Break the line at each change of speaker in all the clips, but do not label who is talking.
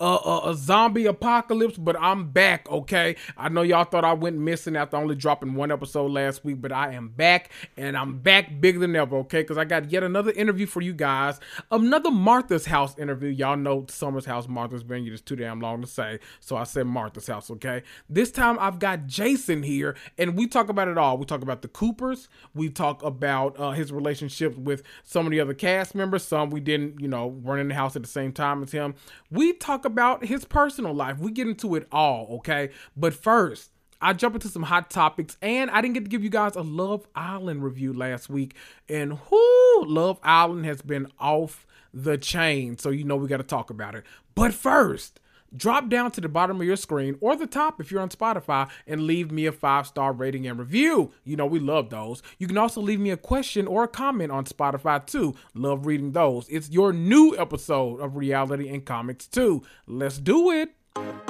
uh, uh, a zombie apocalypse, but I'm back, okay? I know y'all thought I went missing after only dropping one episode last week, but I am back, and I'm back bigger than ever, okay? Because I got yet another interview for you guys. Another Martha's House interview. Y'all know Summer's House, Martha's Vineyard is too damn long to say, so I said Martha's House, okay? This time I've got Jason here, and we talk about it all. We talk about the Coopers, we talk about uh, his relationship with some of the other cast members. Some we didn't, you know, weren't in the house at the same time as him. We talk about his personal life. We get into it all, okay? But first, I jump into some hot topics, and I didn't get to give you guys a Love Island review last week. And whoo, Love Island has been off the chain, so you know we got to talk about it. But first, drop down to the bottom of your screen or the top if you're on Spotify and leave me a five star rating and review. You know, we love those. You can also leave me a question or a comment on Spotify too. Love reading those. It's your new episode of Reality and Comics Too. Let's do it.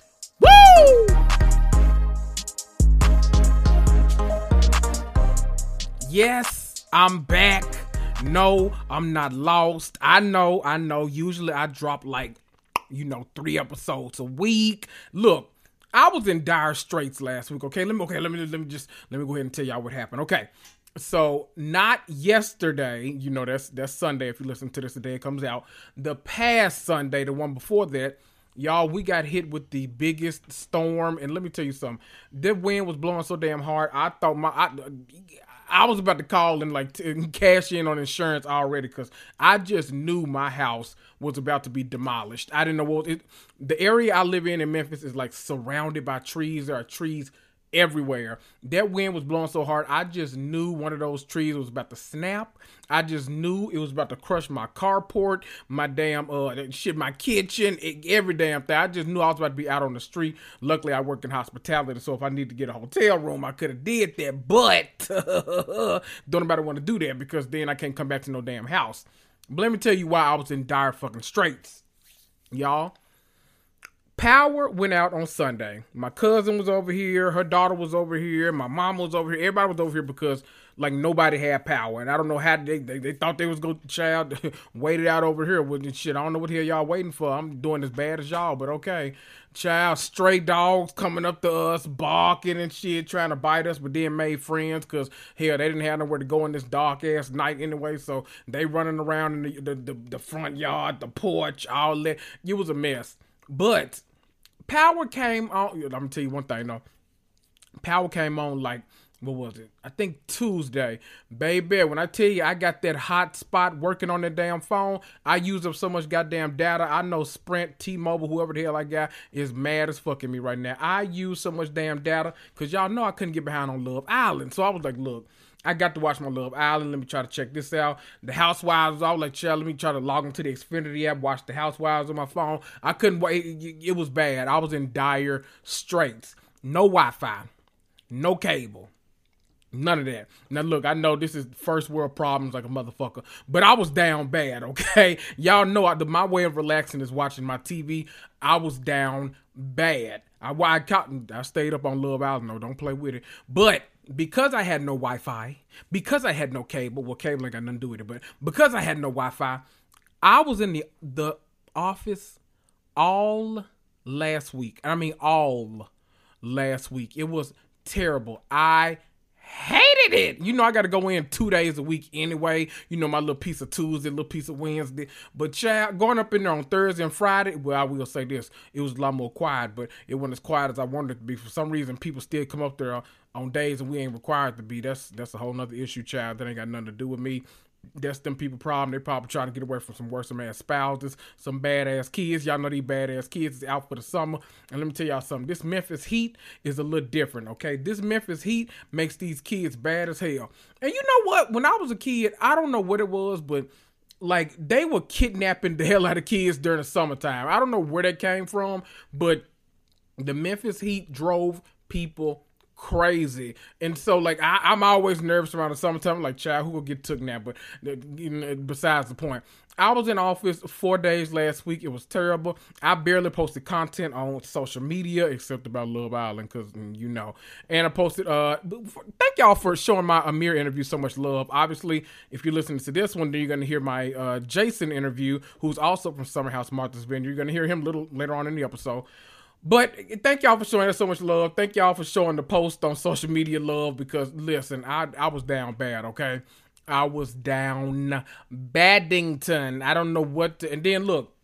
Woo! Yes, I'm back. No, I'm not lost. I know, I know. Usually I drop like, you know, three episodes a week. Look, I was in dire straits last week. Okay, let me okay, let me let me just let me go ahead and tell y'all what happened. Okay. So not yesterday, you know that's that's Sunday. If you listen to this the day it comes out, the past Sunday, the one before that, Y'all, we got hit with the biggest storm, and let me tell you something. The wind was blowing so damn hard. I thought my I, I was about to call and like cash in on insurance already because I just knew my house was about to be demolished. I didn't know what it. The area I live in in Memphis is like surrounded by trees. There are trees everywhere. That wind was blowing so hard, I just knew one of those trees was about to snap. I just knew it was about to crush my carport, my damn uh shit, my kitchen, every damn thing. I just knew I was about to be out on the street. Luckily, I work in hospitality, so if I need to get a hotel room, I could have did that. But don't nobody want to do that because then I can't come back to no damn house. But let me tell you why I was in dire fucking straits, y'all. Power went out on Sunday. My cousin was over here, her daughter was over here, my mom was over here, everybody was over here because like nobody had power. And I don't know how they they, they thought they was going to child waited out over here with shit. I don't know what here y'all waiting for. I'm doing as bad as y'all, but okay. Child, stray dogs coming up to us, barking and shit, trying to bite us, but then made friends because hell, they didn't have nowhere to go in this dark ass night anyway. So they running around in the the, the, the front yard, the porch, all that. It was a mess. But power came on. I'm gonna tell you one thing though. Power came on like what was it? I think Tuesday. Baby, when I tell you I got that hot spot working on that damn phone, I use up so much goddamn data. I know Sprint, T-Mobile, whoever the hell I got is mad as fucking me right now. I use so much damn data because y'all know I couldn't get behind on Love Island. So I was like, look, I got to watch my Love Island. Let me try to check this out. The Housewives, I was like, chill, let me try to log into the Xfinity app, watch the Housewives on my phone. I couldn't wait. It, it was bad. I was in dire straits. No Wi Fi, no cable. None of that. Now look, I know this is first world problems like a motherfucker, but I was down bad. Okay, y'all know I, the, my way of relaxing is watching my TV. I was down bad. I I, I stayed up on Love Island. No, don't play with it. But because I had no Wi-Fi, because I had no cable, well, cable ain't got nothing to do with it, but because I had no Wi-Fi, I was in the the office all last week. I mean, all last week. It was terrible. I hated it. You know, I got to go in two days a week anyway. You know, my little piece of Tuesday, little piece of Wednesday. But child, going up in there on Thursday and Friday, well, I will say this: it was a lot more quiet, but it wasn't as quiet as I wanted it to be. For some reason, people still come up there on days and we ain't required to be. That's that's a whole nother issue, child. That ain't got nothing to do with me that's them people problem. They probably trying to get away from some worse ass spouses, some badass kids. Y'all know these badass kids is out for the summer. And let me tell y'all something. This Memphis Heat is a little different, okay? This Memphis Heat makes these kids bad as hell. And you know what? When I was a kid, I don't know what it was, but like they were kidnapping the hell out of kids during the summertime. I don't know where that came from, but the Memphis Heat drove people crazy. And so like I, am always nervous around the summertime. Like, child, who will get took now? But besides the point. I was in office four days last week. It was terrible. I barely posted content on social media except about Love Island because mm, you know. And I posted. Uh, thank y'all for showing my Amir interview so much love. Obviously, if you're listening to this one, then you're gonna hear my uh, Jason interview, who's also from Summer House Martha's Vineyard. You're gonna hear him little later on in the episode. But thank y'all for showing us so much love. Thank y'all for showing the post on social media love because listen, I I was down bad, okay? I was down Baddington. I don't know what to, and then look,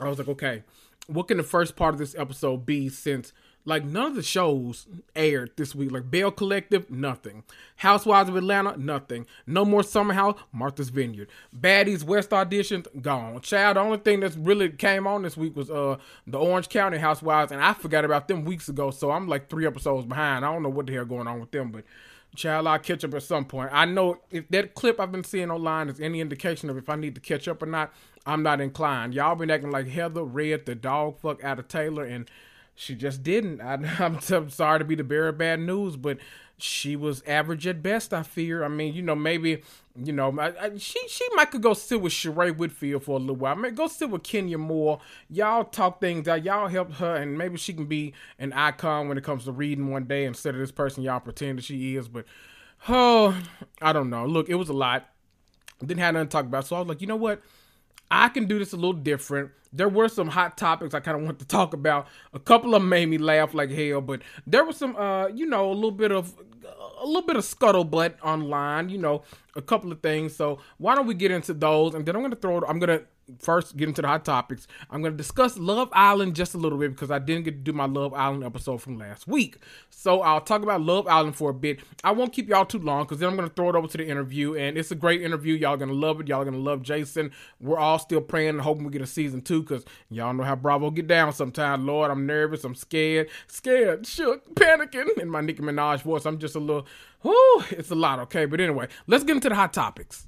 I was like, okay, what can the first part of this episode be since like none of the shows aired this week. Like Belle Collective, nothing. Housewives of Atlanta, nothing. No more Summer House, Martha's Vineyard. Baddies West auditions, gone. Child, the only thing that's really came on this week was uh the Orange County Housewives, and I forgot about them weeks ago. So I'm like three episodes behind. I don't know what the hell going on with them, but child, I'll catch up at some point. I know if that clip I've been seeing online is any indication of if I need to catch up or not, I'm not inclined. Y'all been acting like Heather read the dog fuck out of Taylor and she just didn't. I, am I'm sorry to be the bearer of bad news, but she was average at best. I fear. I mean, you know, maybe you know, I, I, she she might could go sit with Sheree Whitfield for a little while. I mean, go sit with Kenya Moore. Y'all talk things out. Y'all help her, and maybe she can be an icon when it comes to reading one day instead of this person y'all pretend that she is. But oh, I don't know. Look, it was a lot. Didn't have nothing to talk about, so I was like, you know what? I can do this a little different. There were some hot topics I kind of want to talk about. A couple of made me laugh like hell, but there was some, uh, you know, a little bit of a little bit of scuttlebutt online. You know, a couple of things. So why don't we get into those? And then I'm gonna throw. I'm gonna first get into the hot topics. I'm going to discuss Love Island just a little bit because I didn't get to do my Love Island episode from last week. So I'll talk about Love Island for a bit. I won't keep y'all too long because then I'm going to throw it over to the interview. And it's a great interview. Y'all going to love it. Y'all going to love Jason. We're all still praying and hoping we get a season two because y'all know how Bravo get down sometimes. Lord, I'm nervous. I'm scared. Scared, shook, panicking in my Nicki Minaj voice. I'm just a little, whoo, it's a lot, okay? But anyway, let's get into the hot topics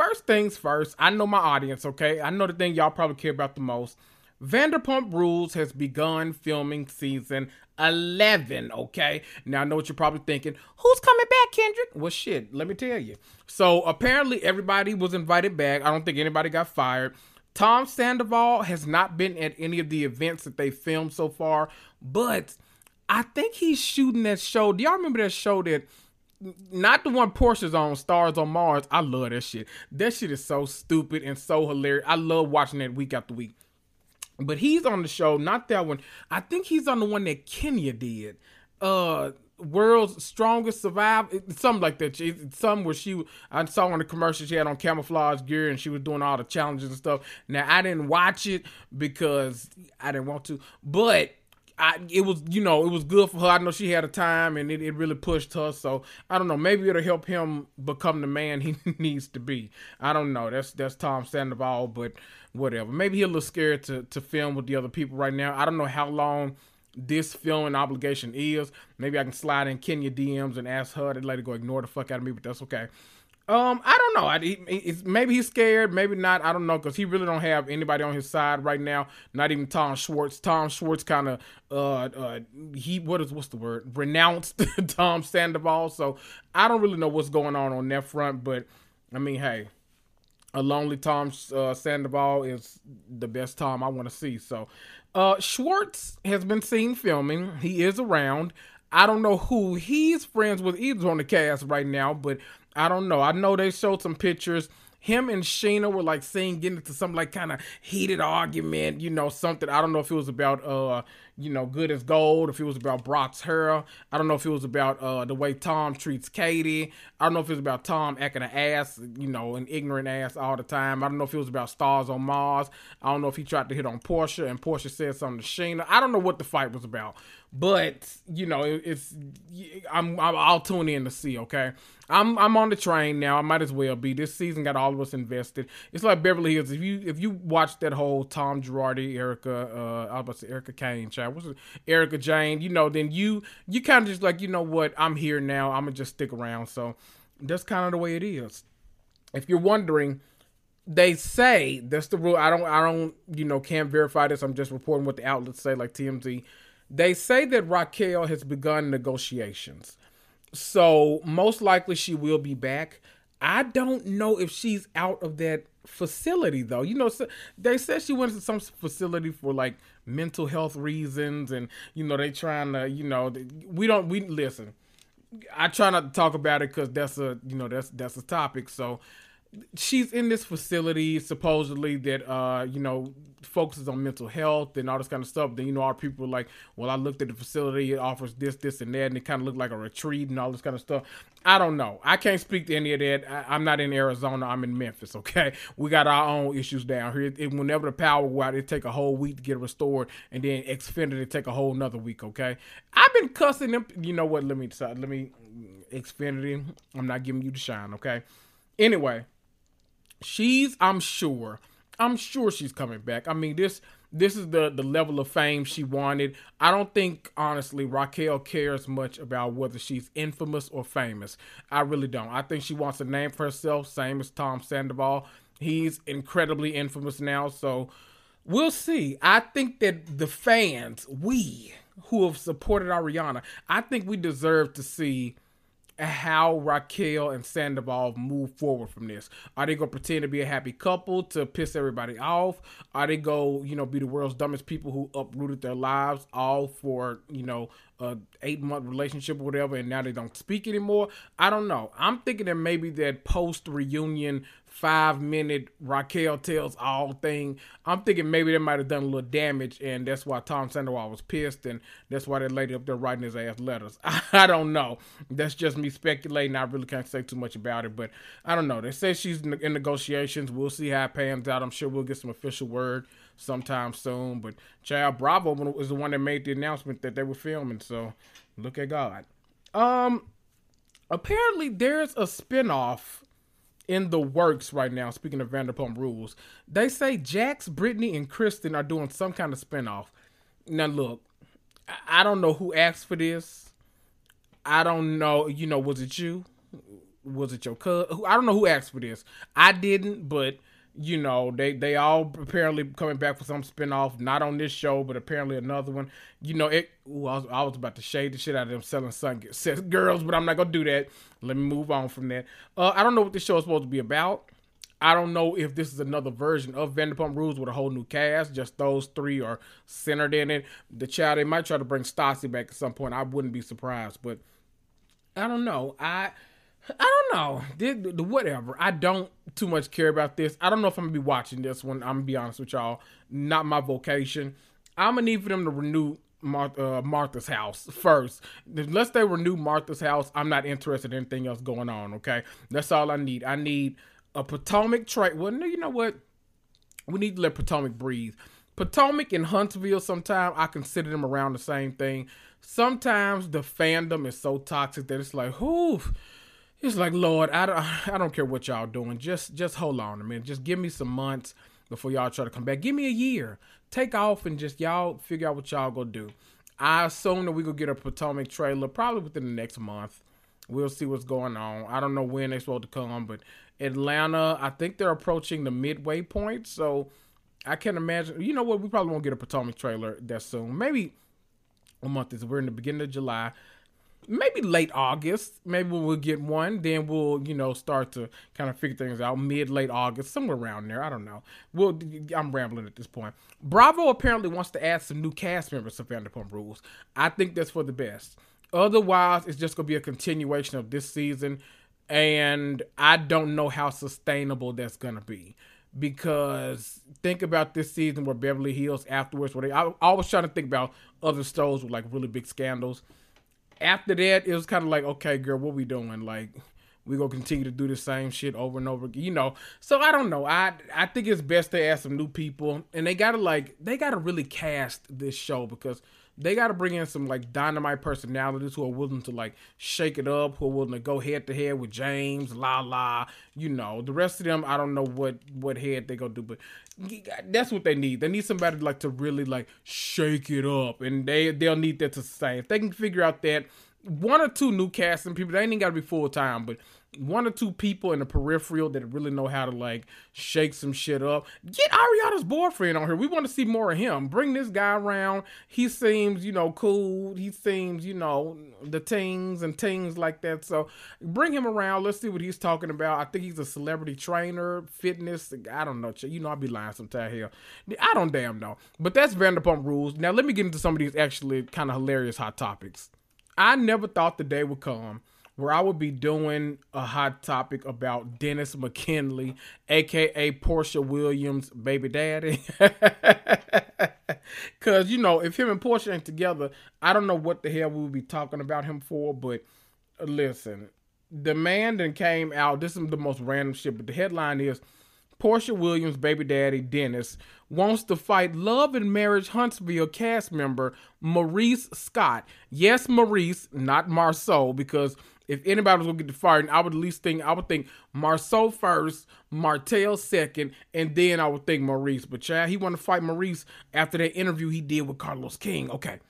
first things first, I know my audience, okay? I know the thing y'all probably care about the most. Vanderpump Rules has begun filming season 11, okay? Now, I know what you're probably thinking. Who's coming back, Kendrick? Well, shit, let me tell you. So, apparently, everybody was invited back. I don't think anybody got fired. Tom Sandoval has not been at any of the events that they filmed so far, but I think he's shooting that show. Do y'all remember that show that not the one Porsha's on Stars on Mars. I love that shit. That shit is so stupid and so hilarious. I love watching that week after week. But he's on the show, not that one. I think he's on the one that Kenya did. Uh World's Strongest Survive, something like that. Some where she, I saw on the commercial she had on camouflage gear and she was doing all the challenges and stuff. Now I didn't watch it because I didn't want to, but I, it was you know it was good for her. I know she had a time and it, it really pushed her. So I don't know. Maybe it'll help him become the man he needs to be. I don't know. That's that's Tom Sandoval, but whatever. Maybe he's a little scared to to film with the other people right now. I don't know how long this filming obligation is. Maybe I can slide in Kenya DMs and ask her to let it go ignore the fuck out of me, but that's okay. Um, I don't know. I, he, maybe he's scared, maybe not. I don't know because he really don't have anybody on his side right now. Not even Tom Schwartz. Tom Schwartz kind of uh uh he what is what's the word renounced Tom Sandoval. So I don't really know what's going on on that front. But I mean, hey, a lonely Tom uh, Sandoval is the best Tom I want to see. So uh Schwartz has been seen filming. He is around. I don't know who he's friends with either on the cast right now, but I don't know. I know they showed some pictures. Him and Scheana were like seen getting into some like kind of heated argument, you know, something. I don't know if it was about uh, you know, good as gold, if it was about Brock's hair. I don't know if it was about uh the way Tom treats Katie. I don't know if it was about Tom acting an ass, you know, an ignorant ass all the time. I don't know if it was about stars on Mars. I don't know if he tried to hit on Porsha and Porsha said something to Scheana. I don't know what the fight was about. But you know, it, it's I'm, I'll tune in to see. Okay, I'm I'm on the train now. I might as well be. This season got all of us invested. It's like Beverly Hills. If you if you watch that whole Tom Girardi, Erica, uh, I was about to say Erica Kane, child, what's it, Erika Jayne, you know, then you you kind of just like you know what, I'm here now. I'm gonna just stick around. So that's kind of the way it is. If you're wondering they say that's the rule. I don't, I don't, you know, can't verify this. I'm just reporting what the outlets say, like TMZ. They say that Raquel has begun negotiations. So most likely she will be back. I don't know if she's out of that facility though. You know, so they said she went to some facility for like mental health reasons, and you know they trying to, you know, we don't we listen. I try not to talk about it because that's a you know that's that's a topic. So she's in this facility supposedly that uh you know focuses on mental health and all this kind of stuff. Then you know our people like well i looked at the facility it offers this this and that and it kind of looked like a retreat and all this kind of stuff. I don't know. I can't speak to any of that. I, am not in arizona. I'm in memphis okay? We got our own issues down here. It, whenever the power go out it take a whole week to get restored and then xfinity take a whole another week okay? I've been cussing them you know what? Let me decide let me xfinity i'm not giving you the shine okay? Anyway she's I'm sure I'm sure she's coming back. I mean this this is the the level of fame she wanted. I don't think honestly Raquel cares much about whether she's infamous or famous. I really don't. I think she wants a name for herself, same as Tom Sandoval. He's incredibly infamous now, so we'll see. I think that the fans, we who have supported Ariana, I think we deserve to see how Raquel and Sandoval move forward from this. Are they gonna pretend to be a happy couple to piss everybody off? Are they go, you know, be the world's dumbest people who uprooted their lives all for, you know, a eight month relationship or whatever, and now they don't speak anymore? I don't know. I'm thinking that maybe that post reunion five minute Raquel tells all thing. I'm thinking maybe they might have done a little damage, and that's why Tom Sandoval was pissed, and that's why that lady up there writing his ass letters. I don't know. That's just me speculating. I really can't say too much about it, but I don't know. They say she's in negotiations. We'll see how it pans out. I'm sure we'll get some official word sometime soon. But Child Bravo was the one that made the announcement that they were filming. So look at God. Um, apparently there's a spinoff in the works right now. Speaking of Vanderpump Rules, they say Jax, Brittany, and Kristen are doing some kind of spinoff. Now, look, I don't know who asked for this. I don't know. You know, was it you? Was it your cousin? I don't know who asked for this. I didn't, but you know, they they all apparently coming back for some spinoff, not on this show, but apparently another one. You know, it. Ooh, I, was, I was about to shade the shit out of them selling sun girls, but I'm not gonna do that. Let me move on from that. Uh, I don't know what this show is supposed to be about. I don't know if this is another version of Vanderpump Rules with a whole new cast. Just those three are centered in it. The child they might try to bring Stassi back at some point. I wouldn't be surprised, but I don't know. I I don't know. The, the, whatever. I don't too much care about this. I don't know if I'm gonna be watching this one. I'm gonna be honest with y'all. Not my vocation. I'm gonna need for them to renew Martha, uh, Martha's house first. Unless they renew Martha's house, I'm not interested in anything else going on. Okay, that's all I need. I need a Potomac trade. Well, you know what? We need to let Potomac breathe. Potomac and Huntsville, sometimes I consider them around the same thing. Sometimes the fandom is so toxic that it's like, whoo, it's like, Lord, I don't, I don't care what y'all doing. Just, just hold on a minute. Just give me some months before y'all try to come back. Give me a year. Take off and just y'all figure out what y'all gonna do. I assume that we gonna get a Potomac trailer probably within the next month. We'll see what's going on. I don't know when they're supposed to come, but Atlanta, I think they're approaching the midway point, so I can't imagine. You know what? We probably won't get a Potomac trailer that soon. Maybe a month is. We're in the beginning of July maybe late August. Maybe we'll get one. Then we'll, you know, start to kind of figure things out. Mid late August, somewhere around there. I don't know. We'll. I'm rambling at this point. Bravo apparently wants to add some new cast members to Vanderpump Rules. I think that's for the best. Otherwise, it's just gonna be a continuation of this season, and I don't know how sustainable that's gonna be. Because think about this season where Beverly Hills afterwards, where they I, I was trying to think about other shows with like really big scandals after that, it was kind of like, okay, girl, what we doing? Like, we gonna continue to do the same shit over and over again, you know. So I don't know. I I think it's best to add some new people, and they gotta like they gotta really cast this show because they got to bring in some like dynamite personalities who are willing to like shake it up, who are willing to go head to head with James, La La. You know, the rest of them, I don't know what what head they gonna do, but that's what they need. They need somebody like to really like shake it up, and they they'll need that to say if they can figure out that one or two new casting people. They ain't got to be full time, but one or two people in the peripheral that really know how to like shake some shit up. Get Ariana's boyfriend on here. We want to see more of him. Bring this guy around. He seems, you know, cool. He seems, you know, the things and things like that. So bring him around. Let's see what he's talking about. I think he's a celebrity trainer, fitness. I don't know. You know, I'll be lying sometimes here. I don't damn know. But that's Vanderpump Rules. Now let me get into some of these actually kind of hilarious hot topics. I never thought the day would come where I would be doing a hot topic about Dennis McKinley, aka Porsha Williams' baby daddy. Cause you know, if him and Porsha ain't together, I don't know what the hell we would be talking about him for. But uh, listen, the man then came out. This is the most random shit, but the headline is Porsha Williams' baby daddy, Dennis, wants to fight Love and Marriage Huntsville cast member Maurice Scott. Yes, Maurice, not Marsau, because if anybody was gonna get the fight, I would at least think I would think Marsau first, Martell second, and then I would think Maurice. But Chad, he wanted to fight Maurice after that interview he did with Carlos King. Okay.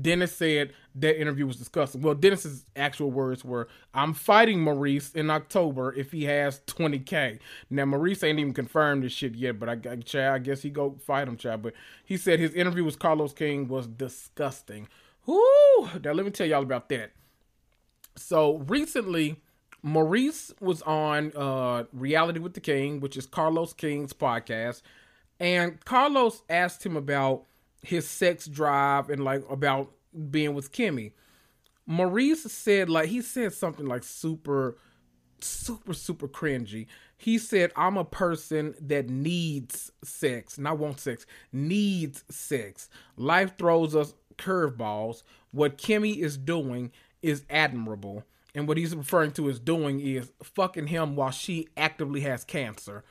Dennis said that interview was disgusting. Well, Dennis's actual words were, "I'm fighting Maurice in October if he has 20k." Now Maurice ain't even confirmed this shit yet, but I, I Chad, I guess he go fight him, Chad. But he said his interview with Carlos King was disgusting. Whoo! Now let me tell y'all about that. So recently, Maurice was on uh, Reality with the King, which is Carlos King's podcast, and Carlos asked him about his sex drive and like about being with Kimmy. Maurice said like he said something like super super super cringy. He said I'm a person that needs sex, not want sex, needs sex. Life throws us curveballs. What Kimmy is doing is admirable. And what he's referring to as doing is fucking him while she actively has cancer.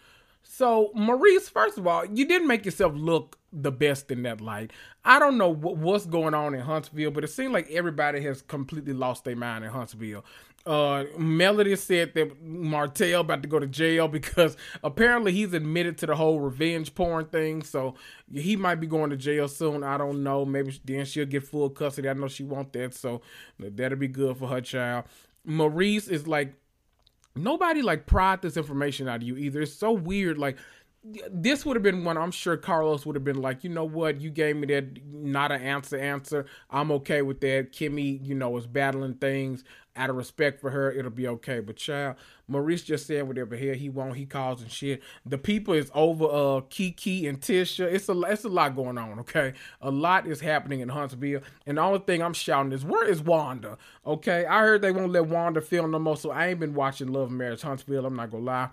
So, Maurice, first of all, you didn't make yourself look the best in that light. I don't know what's going on in Huntsville, but it seems like everybody has completely lost their mind in Huntsville. Uh, Melody said that Martell about to go to jail because apparently he's admitted to the whole revenge porn thing. So he might be going to jail soon. I don't know. Maybe then she'll get full custody. I know she want that, so that'll be good for her child. Maurice is like nobody like pried this information out of you either. It's so weird. Like this would have been one I'm sure Carlos would have been like, you know what, you gave me that not an answer answer. I'm okay with that. Kimmy, you know, is battling things out of respect for her. It'll be okay. But child, Maurice just said whatever hell he want. He calls and shit. The people is over uh Kiki and Tisha. It's a it's a lot going on. Okay, a lot is happening in Huntsville. And the only thing I'm shouting is where is Wanda? Okay, I heard they won't let Wanda film no more. So I ain't been watching Love Marriage Huntsville. I'm not gonna lie.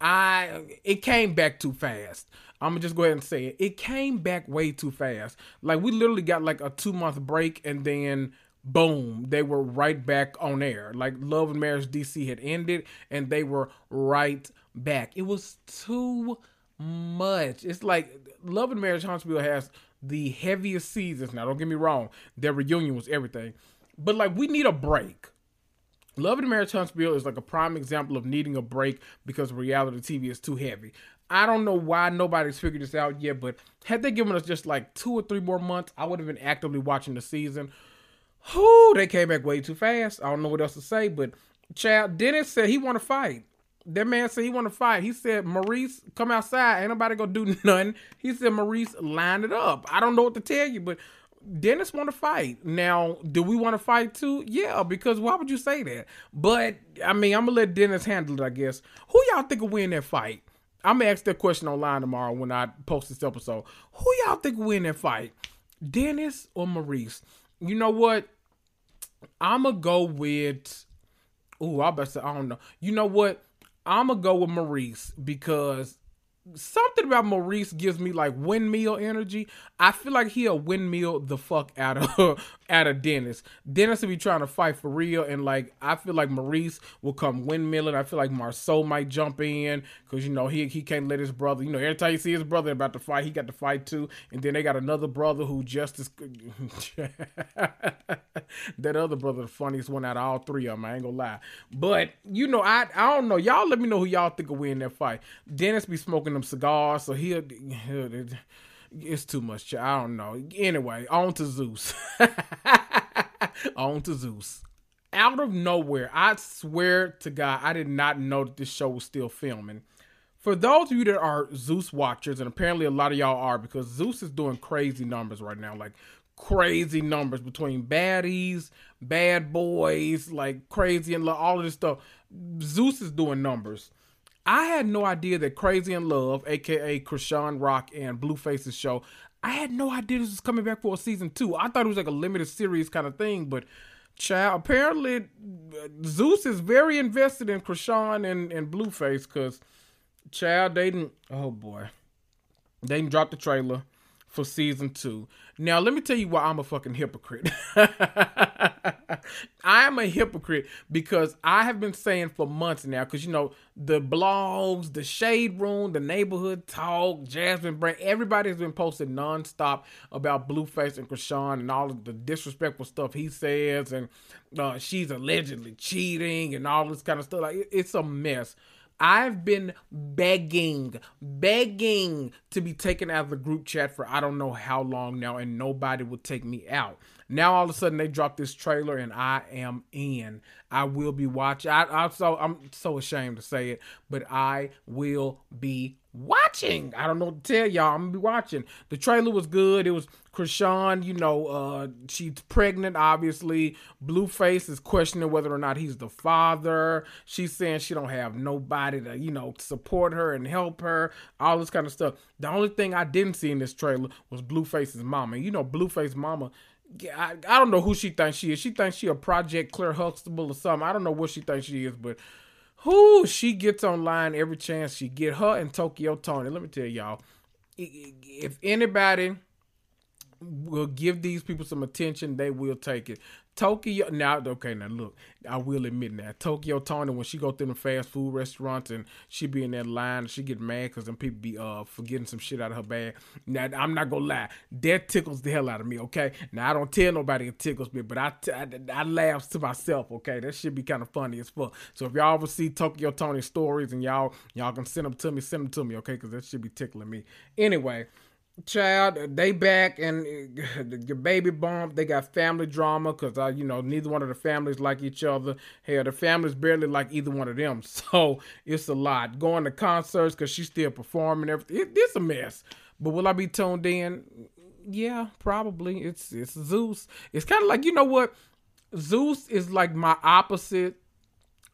I it came back too fast. I'm gonna just go ahead and say it. It came back way too fast. Like we literally got like a two month break and then boom, they were right back on air. Like Love and Marriage DC had ended and they were right back. It was too much. It's like Love and Marriage Huntsville has the heaviest seasons. Now, don't get me wrong, their reunion was everything, but like we need a break. Love and Marriage Huntsville is like a prime example of needing a break because reality TV is too heavy. I don't know why nobody's figured this out yet, but had they given us just like two or three more months, I would have been actively watching the season. Whoo, they came back way too fast. I don't know what else to say, but Chad Dennis said he want to fight. That man said he want to fight. He said, Maurice, come outside. Ain't nobody gonna do nothing. He said, Maurice, line it up. I don't know what to tell you, but Dennis want to fight. Now, do we want to fight too? Yeah, because why would you say that? But I mean, I'm gonna let Dennis handle it, I guess. Who y'all think will win that fight? I'm gonna ask that question online tomorrow when I post this episode. Who y'all think will win that fight? Dennis or Maurice? You know what? I'm gonna go with. Ooh, I bet I don't know. You know what? I'm gonna go with Maurice because something about Maurice gives me like windmill energy. I feel like he'll windmill the fuck out of out of Dennis. Dennis will be trying to fight for real, and like I feel like Maurice will come windmilling. I feel like Marsau might jump in because you know he he can't let his brother. You know every time you see his brother about to fight, he got to fight too. And then they got another brother who just as that other brother, the funniest one out of all three of them. I ain't gonna lie, but you know I I don't know. Y'all let me know who y'all think will win that fight. Dennis be smoking them cigars, so he'll. he'll it's too much. I don't know. Anyway, on to Zeus. on to Zeus. Out of nowhere, I swear to God, I did not know that this show was still filming. For those of you that are Zeus watchers, and apparently a lot of y'all are, because Zeus is doing crazy numbers right now, like crazy numbers between baddies, bad boys, like crazy and all of this stuff. Zeus is doing numbers. I had no idea that Crazy in Love, aka Chrisean Rock and Blueface's show, I had no idea this was coming back for a season two. I thought it was like a limited series kind of thing, but child, apparently uh, Zeus is very invested in Chrisean and, and Blueface because child, they didn't oh boy. They didn't drop the trailer for season two. Now, let me tell you why I'm a fucking hypocrite. I am a hypocrite because I have been saying for months now, because you know, the blogs, the shade room, the neighborhood talk, Jasmine Brand, everybody's been posting nonstop about Blueface and Chrisean and all of the disrespectful stuff he says, and uh, she's allegedly cheating and all this kind of stuff. Like, it's a mess. I've been begging, begging to be taken out of the group chat for I don't know how long now, and nobody will take me out. Now all of a sudden they dropped this trailer and I am in. I will be watching. I, I so I'm so ashamed to say it, but I will be watching. I don't know what to tell y'all. I'm gonna be watching. The trailer was good. It was Chrisean, you know, uh, she's pregnant, obviously. Blueface is questioning whether or not he's the father. She's saying she don't have nobody to, you know, support her and help her, all this kind of stuff. The only thing I didn't see in this trailer was Blueface's mama. You know, Blueface mama I, I don't know who she thinks she is. She thinks she a Project Claire Huxtable or something. I don't know what she thinks she is, but who she gets online every chance she get. Her and Tokyo Tony. Let me tell y'all, if anybody will give these people some attention, they will take it. Tokyo now okay now look I will admit that Tokyo Tony when she go through the fast food restaurants and she be in that line she get mad because them people be uh forgetting some shit out of her bag. Now I'm not gonna lie that tickles the hell out of me okay? Now I don't tell nobody it tickles me but I, I, I laugh to myself okay? That should be kind of funny as fuck. So if y'all ever see Tokyo Tony stories and y'all y'all can send them to me send them to me okay? Because that should be tickling me. Anyway child they back and your baby bump they got family drama because you know neither one of the families like each other. Hell the families barely like either one of them. So it's a lot. Going to concerts because she's still performing everything. It, it's a mess. But will i be tuned in? Yeah probably. It's it's zeus. It's kind of like you know what? Zeus is like my opposite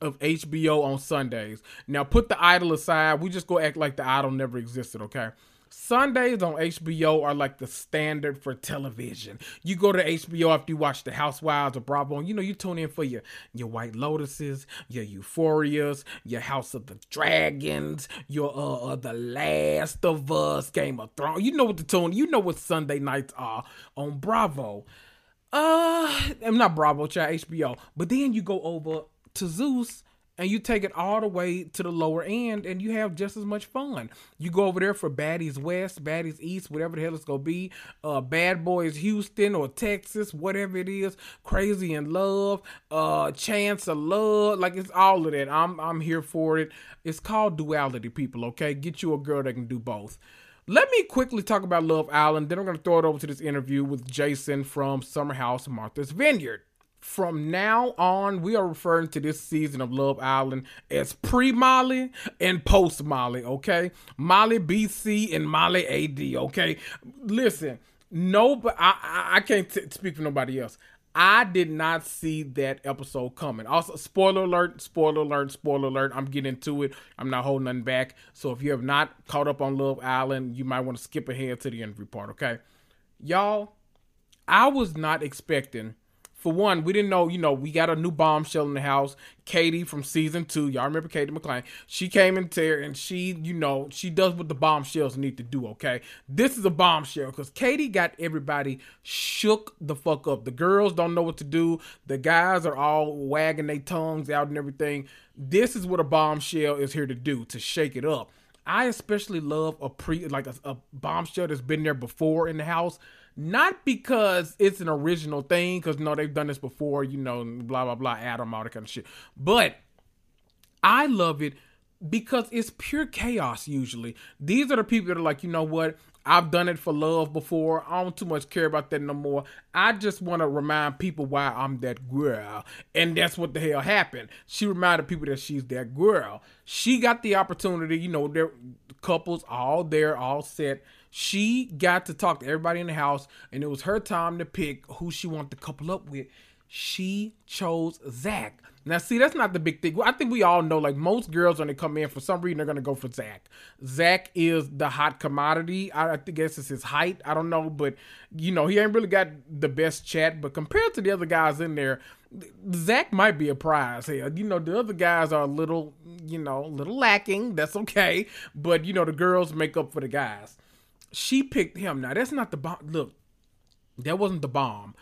of HBO on Sundays. Now put the idol aside. We just go act like the idol never existed, okay? Sundays on HBO are like the standard for television. You go to HBO after you watch The Housewives or Bravo, and you know you tune in for your your White Lotuses, your Euphorias, your House of the Dragons, your uh, uh The Last of Us, Game of Thrones. You know what the tune. You know what Sunday nights are on Bravo. Uh, I'm not Bravo, chat HBO. But then you go over to Zeus and you take it all the way to the lower end and you have just as much fun. You go over there for Baddies West, Baddies East, whatever the hell it's gonna be, uh, Bad Boys Houston or Texas, whatever it is, Crazy in Love, uh, Chance of Love, like it's all of that. I'm I'm here for it. It's called duality, people. Okay, get you a girl that can do both. Let me quickly talk about Love Island. Then I'm gonna throw it over to this interview with Jason from Summer House Martha's Vineyard from now on, we are referring to this season of Love Island as pre Molly and post Molly, okay? Molly BC and Molly AD, okay? Listen, no, but I, I, can't t- speak for nobody else. I did not see that episode coming. Also, spoiler alert, spoiler alert, spoiler alert. I'm getting into it. I'm not holding nothing back. So if you have not caught up on Love Island, you might want to skip ahead to the interview part, okay? Y'all, I was not expecting for one, we didn't know, you know, we got a new bombshell in the house. Kady from season two, y'all remember Kady McLean? She came in there and she, you know, she does what the bombshells need to do, okay? This is a bombshell because Katie got everybody shook the fuck up. The girls don't know what to do, the guys are all wagging their tongues out and everything. This is what a bombshell is here to do to shake it up. I especially love a pre like a, a bombshell that's been there before in the house not because it's an original thing, because no, they've done this before, you know, blah blah blah, Adam, all that kind of shit. But I love it because it's pure chaos usually. These are the people that are like, you know what? I've done it for love before. I don't too much care about that no more. I just want to remind people why I'm that girl. And that's what the hell happened. She reminded people that she's that girl. She got the opportunity, you know, their couples all there, all set she got to talk to everybody in the house, and it was her time to pick who she wanted to couple up with. She chose Zach. Now, see, that's not the big thing. I think we all know, like most girls, when they come in, for some reason, they're gonna go for Zach. Zach is the hot commodity. I, I guess it's his height. I don't know, but you know, he ain't really got the best chat. But compared to the other guys in there, Zach might be a prize here. You know, the other guys are a little, you know, a little lacking. That's okay. But you know, the girls make up for the guys she picked him. Now that's not the bomb. Look, that wasn't the bomb.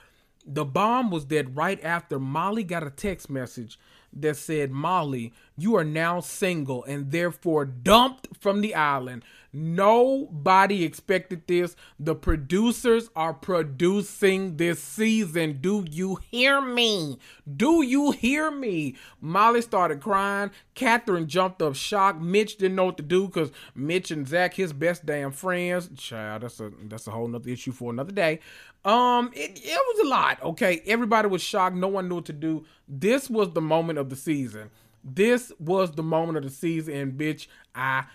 The bomb was that right after Molly got a text message that said, Molly, you are now single and therefore dumped from the island. Nobody expected this. The producers are producing this season. Do you hear me? Do you hear me? Molly started crying. Catherine jumped up shocked. Mitch didn't know what to do because Mitch and Zach, his best damn friends. Child, that's a that's a whole nother issue for another day. Um, it, it was a lot. Okay, everybody was shocked. No one knew what to do. This was the moment of the season. This was the moment of the season, and bitch, I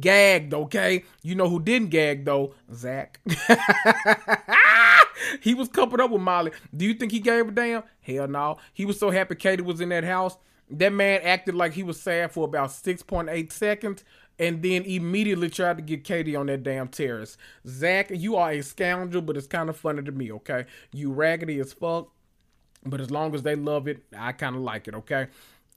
gagged. Okay, you know who didn't gag though? Zach. he was coupled up with Molly. Do you think he gave a damn? Hell no. He was so happy Kady was in that house. That man acted like he was sad for about 6.8 seconds and then immediately tried to get Kady on that damn terrace. Zach, you are a scoundrel, but it's kind of funny to me, okay? You raggedy as fuck, but as long as they love it, I kind of like it, okay?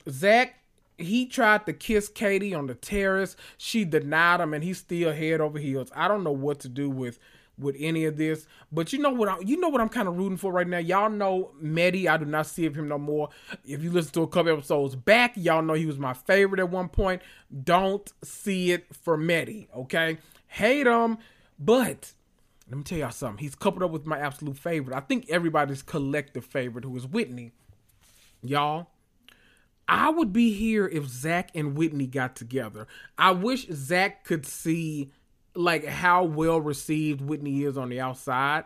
Zach, he tried to kiss Kady on the terrace. She denied him, and he's still head over heels. I don't know what to do with with any of this. But you know what? I, you know what I'm kind of rooting for right now. Y'all know Mehdi. I do not see him no more. If you listen to a couple episodes back, y'all know he was my favorite at one point. Don't see it for Mehdi. Okay, hate him, but. Let me tell y'all something. He's coupled up with my absolute favorite. I think everybody's collective favorite, who is Whitney. Y'all, I would be here if Zach and Whitney got together. I wish Zach could see like how well received Whitney is on the outside.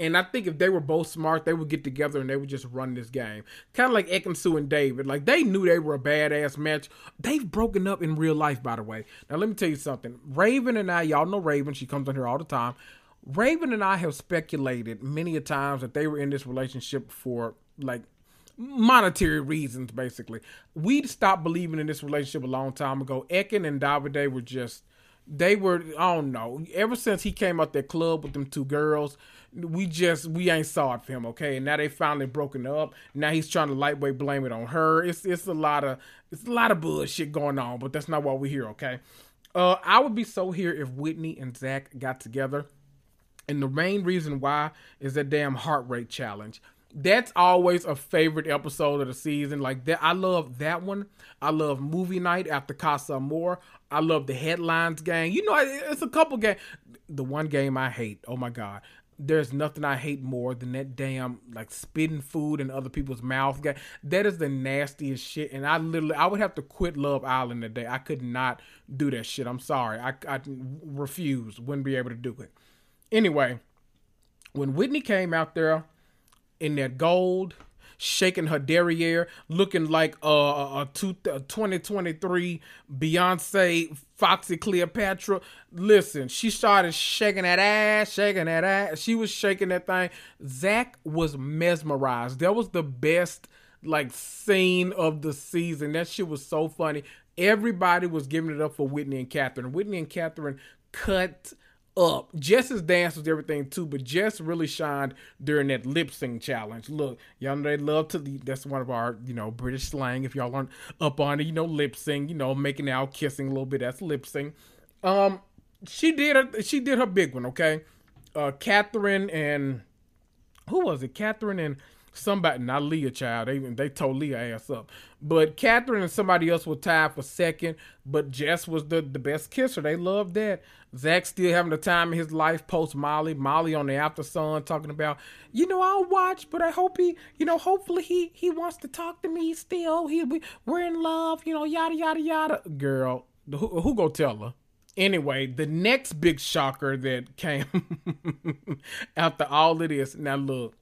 And I think if they were both smart, they would get together and they would just run this game. Kind of like Ekin-Su and Davide. Like they knew they were a badass match. They've broken up in real life, by the way. Now let me tell you something. Raven and I, y'all know Raven. She comes on here all the time. Raven and I have speculated many a times that they were in this relationship for like monetary reasons, basically. We stopped believing in this relationship a long time ago. Ekin and Davide were just they were I don't know. Ever since he came out that club with them two girls, we just we ain't saw it for him. Okay, and now they finally broken up. Now he's trying to lightweight blame it on her. It's it's a lot of it's a lot of bullshit going on, but that's not why we're here. Okay, uh, I would be so here if Whitney and Zach got together, and the main reason why is that damn heart rate challenge. that's always a favorite episode of the season. Like that, I love that one. I love movie night after Casa Amor. I love the headlines game. You know, it's a couple game. The one game I hate. Oh my god. There's nothing I hate more than that damn like spitting food in other people's mouths. Guy. That is the nastiest shit. And I literally, I would have to quit Love Island today. I could not do that shit. I'm sorry. I, I refuse. Wouldn't be able to do it. Anyway, when Whitney came out there in that gold, shaking her derriere, looking like a, a, two, a 2023 Beyonce Foxy Cleopatra. Listen, she started shaking that ass, shaking that ass. She was shaking that thing. Zach was mesmerized. That was the best like scene of the season. That shit was so funny. Everybody was giving it up for Whitney and Catherine. Whitney and Catherine cut up. Jess's dance was everything too, but Jess really shined during that lip sync challenge. Look, y'all know they love to. That's one of our you know British slang. If y'all aren't up on it, you know lip sync. You know making out, kissing a little bit. That's lip sync. Um, she did her. She did her big one. Okay, uh, Catherine and who was it? Catherine and somebody, not Leah Child. They they told Leah ass up. But Catherine and somebody else were tied for second. But Jess was the, the best kisser. They loved that. Zach still having the time of his life post Molly. Molly on the Aftersun talking about, you know, I'll watch, but I hope he, you know, hopefully he he wants to talk to me still. He we're in love, you know, yada yada yada. Girl, who, who go tell her? Anyway, the next big shocker that came after all of this. Now look,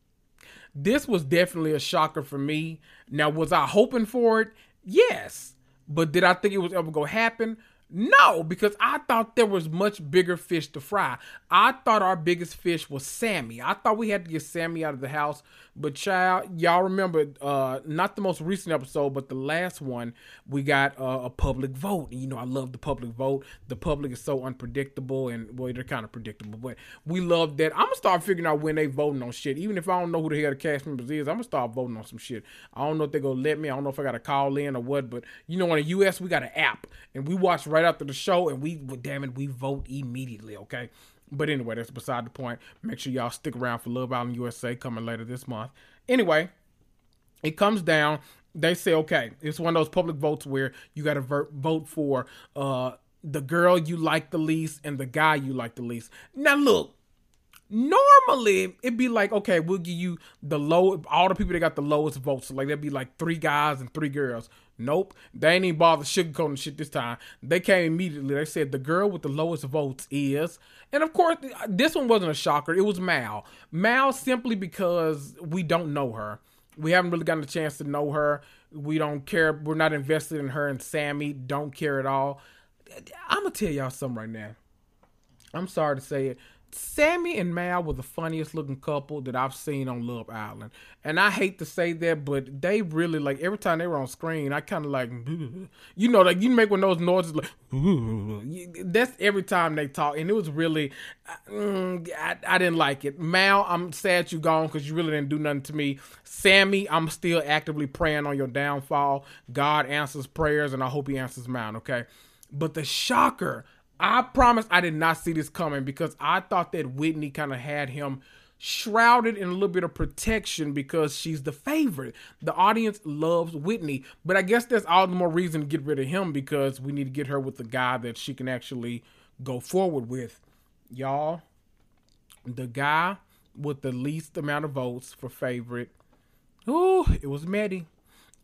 this was definitely a shocker for me. Now, was I hoping for it? Yes. But did I think it was ever to happen? No, because I thought there was much bigger fish to fry. I thought our biggest fish was Sammy. I thought we had to get Sammy out of the house. But child, y'all remember uh not the most recent episode, but the last one, we got uh, a public vote. You know, I love the public vote. The public is so unpredictable and well, they're kind of predictable, but we love that. I'm gonna start figuring out when they voting on shit. Even if I don't know who the hell the cast members is, I'm gonna start voting on some shit. I don't know if they're gonna let me. I don't know if I gotta call in or what, but you know, in the US we got an app and we watch right after the show and we well, damn it, we vote immediately, okay? But anyway, that's beside the point. Make sure y'all stick around for Love Island USA coming later this month. Anyway, it comes down. They say, okay, it's one of those public votes where you got to vote for uh, the girl you like the least and the guy you like the least. Now, look, normally it'd be like, okay, we'll give you the low, all the people that got the lowest votes. So like, there'd be like three guys and three girls. Nope. They ain't even bother sugarcoating shit this time. They came immediately. They said the girl with the lowest votes is. And of course, this one wasn't a shocker. It was Mal. Mal simply because we don't know her. We haven't really gotten a chance to know her. We don't care. We're not invested in her and Sammy. Don't care at all. I'm going to tell y'all something right now. I'm sorry to say it. Sammy and Mal were the funniest looking couple that I've seen on Love Island. And I hate to say that, but they really like every time they were on screen, I kind of like, you know, like you make one of those noises like, that's every time they talk. And it was really, mm, I, I didn't like it. Mal, I'm sad you gone because you really didn't do nothing to me. Sammy, I'm still actively praying on your downfall. God answers prayers, and I hope He answers mine, okay? But the shocker, I promise I did not see this coming because I thought that Whitney kind of had him shrouded in a little bit of protection because she's the favorite. The audience loves Whitney, but I guess there's all the more reason to get rid of him because we need to get her with the guy that she can actually go forward with. Y'all, the guy with the least amount of votes for favorite, ooh, it was Mehdi.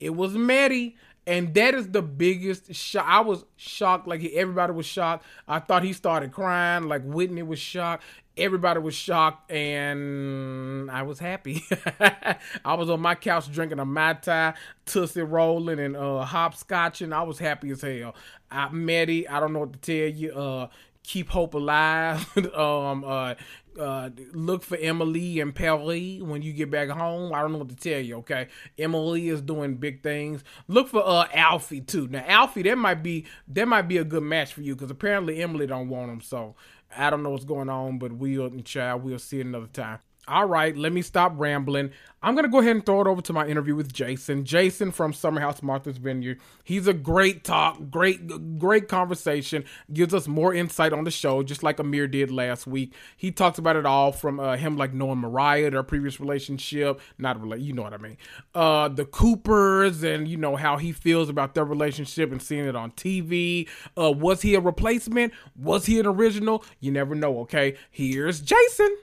It was Mehdi. And that is the biggest shock. I was shocked, like everybody was shocked. I thought he started crying, like Whitney was shocked. Everybody was shocked, and I was happy. I was on my couch drinking a Mai Tai, Tootsie rolling, and uh, hopscotching. I was happy as hell. I Mehdi. I don't know what to tell you. Uh, keep hope alive. um, uh, uh, look for Emily and Perry when you get back home. I don't know what to tell you. Okay, Emily is doing big things. Look for uh Alfie too. Now Alfie, that might be that might be a good match for you because apparently Emily don't want him. So I don't know what's going on, but we'll child we'll see another time. All right, let me stop rambling. I'm going to go ahead and throw it over to my interview with Jason. Jason from Summer House Martha's Vineyard. He's a great talk, great, great conversation. Gives us more insight on the show, just like Amir did last week. He talks about it all from uh, him like knowing Mariah, their previous relationship, not really, you know what I mean. Uh, the Coopers, and you know how he feels about their relationship and seeing it on TV. Uh, was he a replacement? Was he an original? You never know. Okay, here's Jason.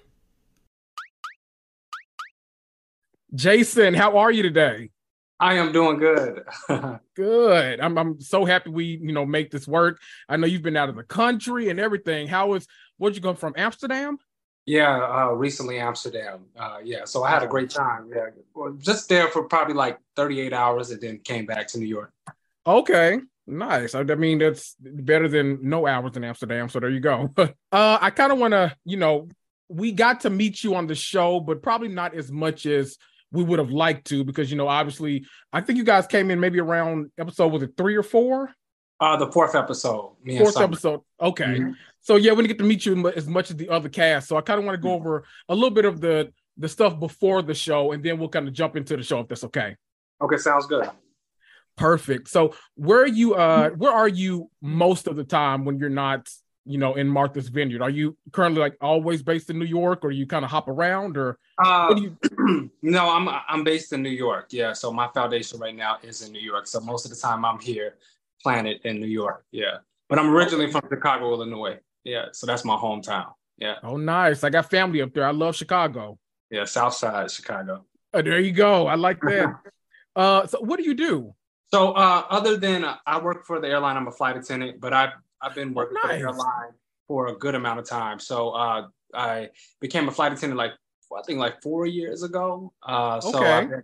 Jason, how are you today?
I am doing good.
good. I'm I'm so happy we, you know, make this work. I know you've been out of the country and everything. How was where'd you go from Amsterdam?
Yeah, uh, recently Amsterdam. Uh, yeah, so I had a great time. Yeah, well, just there for probably like 38 hours, and then came back to New York.
Okay, nice. I, I mean, that's better than no hours in Amsterdam. So there you go. uh, I kind of want to, you know, we got to meet you on the show, but probably not as much as we would have liked to because you know obviously I think you guys came in maybe around episode was it three or four?
Uh, the fourth episode.
fourth episode. Okay. Mm-hmm. So yeah, we didn't get to meet you as much as the other cast. So I kind of want to go over a little bit of the the stuff before the show, and then we'll kind of jump into the show if that's okay.
Okay, sounds good.
Perfect. So where are you? Uh, where are you most of the time when you're not you know, in Martha's Vineyard? Are you currently like always based in New York, or you kind of hop around, or
uh, you... no? I'm I'm based in New York. Yeah, so my foundation right now is in New York. So most of the time I'm here, planted in New York. Yeah, but I'm originally from Chicago, Illinois. Yeah, so that's my hometown. Yeah.
Oh, nice. I got family up there. I love Chicago.
Yeah, South Side Chicago.
Oh, there you go. I like that. uh, so what do you do?
So uh, other than uh, I work for the airline, I'm a flight attendant, but I I've been working nice. for the airline for a good amount of time. So uh, I became a flight attendant like I think like four years ago. Uh, so okay. I've been,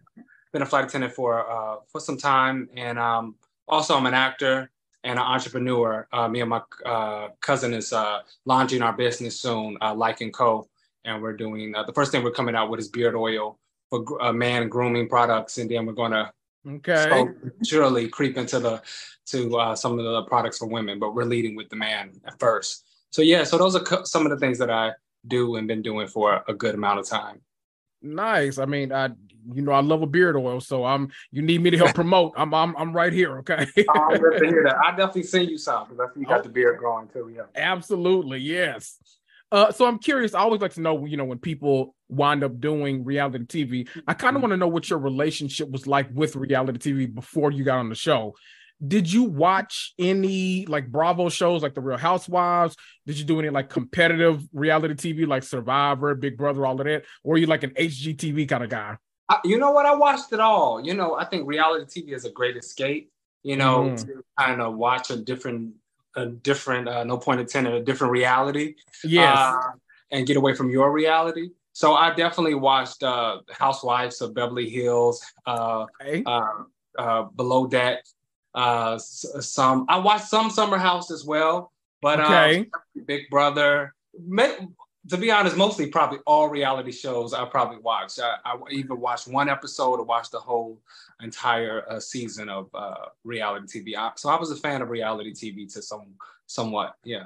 been, a flight attendant for uh, for some time, and um, also I'm an actor and an entrepreneur. Uh, me and my uh, cousin is uh, launching our business soon, uh, Lyke and Co. And we're doing uh, the first thing we're coming out with is beard oil for uh, man grooming products, and then we're going to
okay So
surely creep into the to uh, some of the products for women, but we're leading with the man at first. So yeah, so those are some of the things that I do and been doing for a good amount of time.
Nice. I mean, I you know I love a beard oil, so I'm you need me to help promote. I'm I'm I'm right here. Okay.
I'm good to hear that. I definitely send you some because I see you got oh, the beard growing too. Yeah.
Absolutely. Yes. Uh, so I'm curious. I always like to know, you know, when people wind up doing reality TV, I kind of mm-hmm. want to know what your relationship was like with reality TV before you got on the show did you watch any like Bravo shows like The Real Housewives? Did you do any like competitive reality TV like Survivor, Big Brother, all of that? Or are you like an HGTV kind of guy?
I, you know what? I watched it all. You know, I think reality TV is a great escape. You know, mm. to kind of watch a different, a different, uh, no point intended, a different reality.
Yes. Uh,
and get away from your reality. So I definitely watched uh, Housewives of Beverly Hills, uh, okay. uh, uh, Below Deck, uh, some I watched some Summer House as well, but okay. um, Big Brother. to be honest, mostly probably all reality shows I probably watched. I, I either watched one episode or watched the whole entire uh, season of uh, reality TV. I, so I was a fan of reality TV to some somewhat, yeah.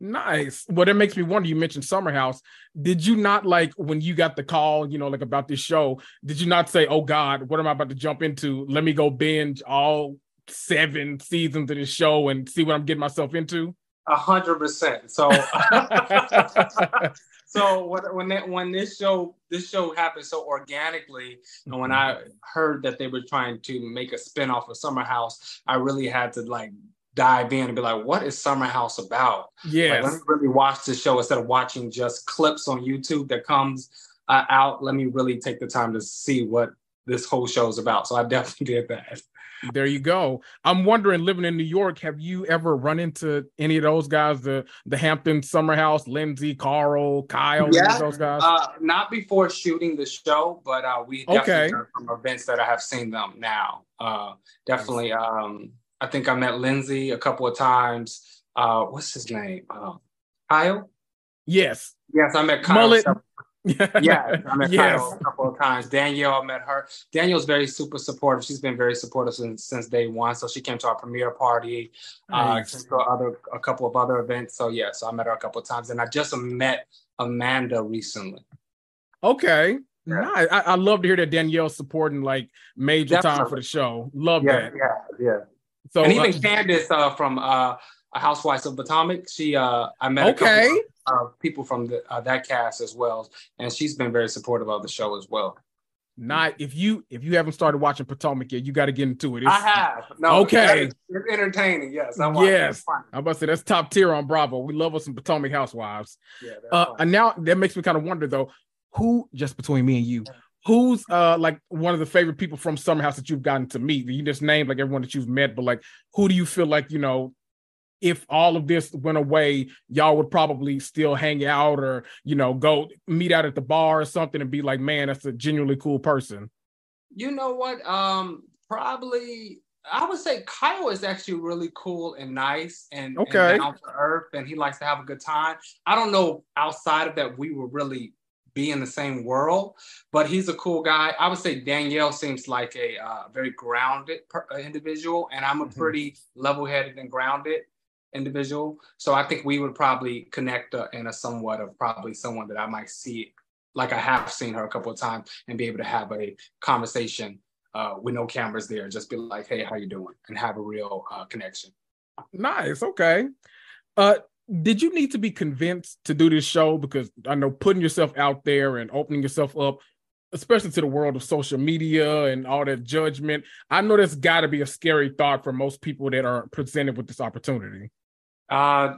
Nice. Well, that makes me wonder. You mentioned Summer House. Did you not like when you got the call, you know, like about this show? Did you not say, "Oh God, what am I about to jump into? Let me go binge all seven seasons of this show and see what I'm getting myself into?
A hundred percent. So, so when when, that, when this show this show happened so organically, and when I heard that they were trying to make a spinoff of Summer House, I really had to like dive in and be like, what is Summer House about?
Yeah,
like, let me really watch the show instead of watching just clips on YouTube that comes uh, out. Let me really take the time to see what this whole show is about. So I definitely did that.
There you go. I'm wondering, living in New York, have you ever run into any of those guys? The the Hampton Summer House, Lindsay, Carl, Kyle, yeah, those guys?
Uh, not before shooting the show, but uh, we definitely okay. from events that I have seen them now. Uh, definitely. Um, I think I met Lindsay a couple of times. Uh, what's his name? Uh, Kyle.
Yes.
Yes, I met Kyle. Mullet, yeah, I met yes. Kyle a couple of times. Danielle, I met her. Danielle's very super supportive. She's been very supportive since, since day one. So she came to our premiere party, uh, nice. uh, to other a couple of other events. So yeah, so I met her a couple of times, and I just met Amanda recently.
Okay. Yeah. Nice. I, I, love to hear that Danielle's supporting like major Definitely. time for the show. Love
yeah,
that.
Yeah, yeah. So and even uh, Candiace uh, from uh, Housewives of Potomac, she uh, I met her. okay. A couple of uh, people from the, uh, that cast as well, and she's been very supportive of the show as well.
Not if you if you haven't started watching Potomac yet, you got to get into it.
It's, I have. No, okay. It's, it's entertaining. Yes.
I'm yes. I'm about to say that's top tier on Bravo. We love us some Potomac Housewives. Yeah. Uh, and now that makes me kind of wonder though, who just between me and you, who's uh like one of the favorite people from Summer House that you've gotten to meet? You just named like everyone that you've met, but like who do you feel like you know if all of this went away, y'all would probably still hang out or, you know, go meet out at the bar or something and be like, man, that's a genuinely cool person?
You know what? Um, probably I would say Kyle is actually really cool and nice and, okay. and down to earth and he likes to have a good time. I don't know outside of that we will really be in the same world, but he's a cool guy. I would say Danielle seems like a uh, very grounded per- individual, and I'm a mm-hmm. pretty level-headed and grounded individual. So I think we would probably connect uh, in a somewhat of probably someone that I might see, like I have seen her a couple of times, and be able to have a conversation uh, with no cameras there, just be like, "Hey, how you doing?" and have a real uh, connection.
Nice. Okay. Uh, did you need to be convinced to do this show? Because I know putting yourself out there and opening yourself up especially to the world of social media and all that judgment. I know that's got to be a scary thought for most people that are presented with this opportunity.
Uh,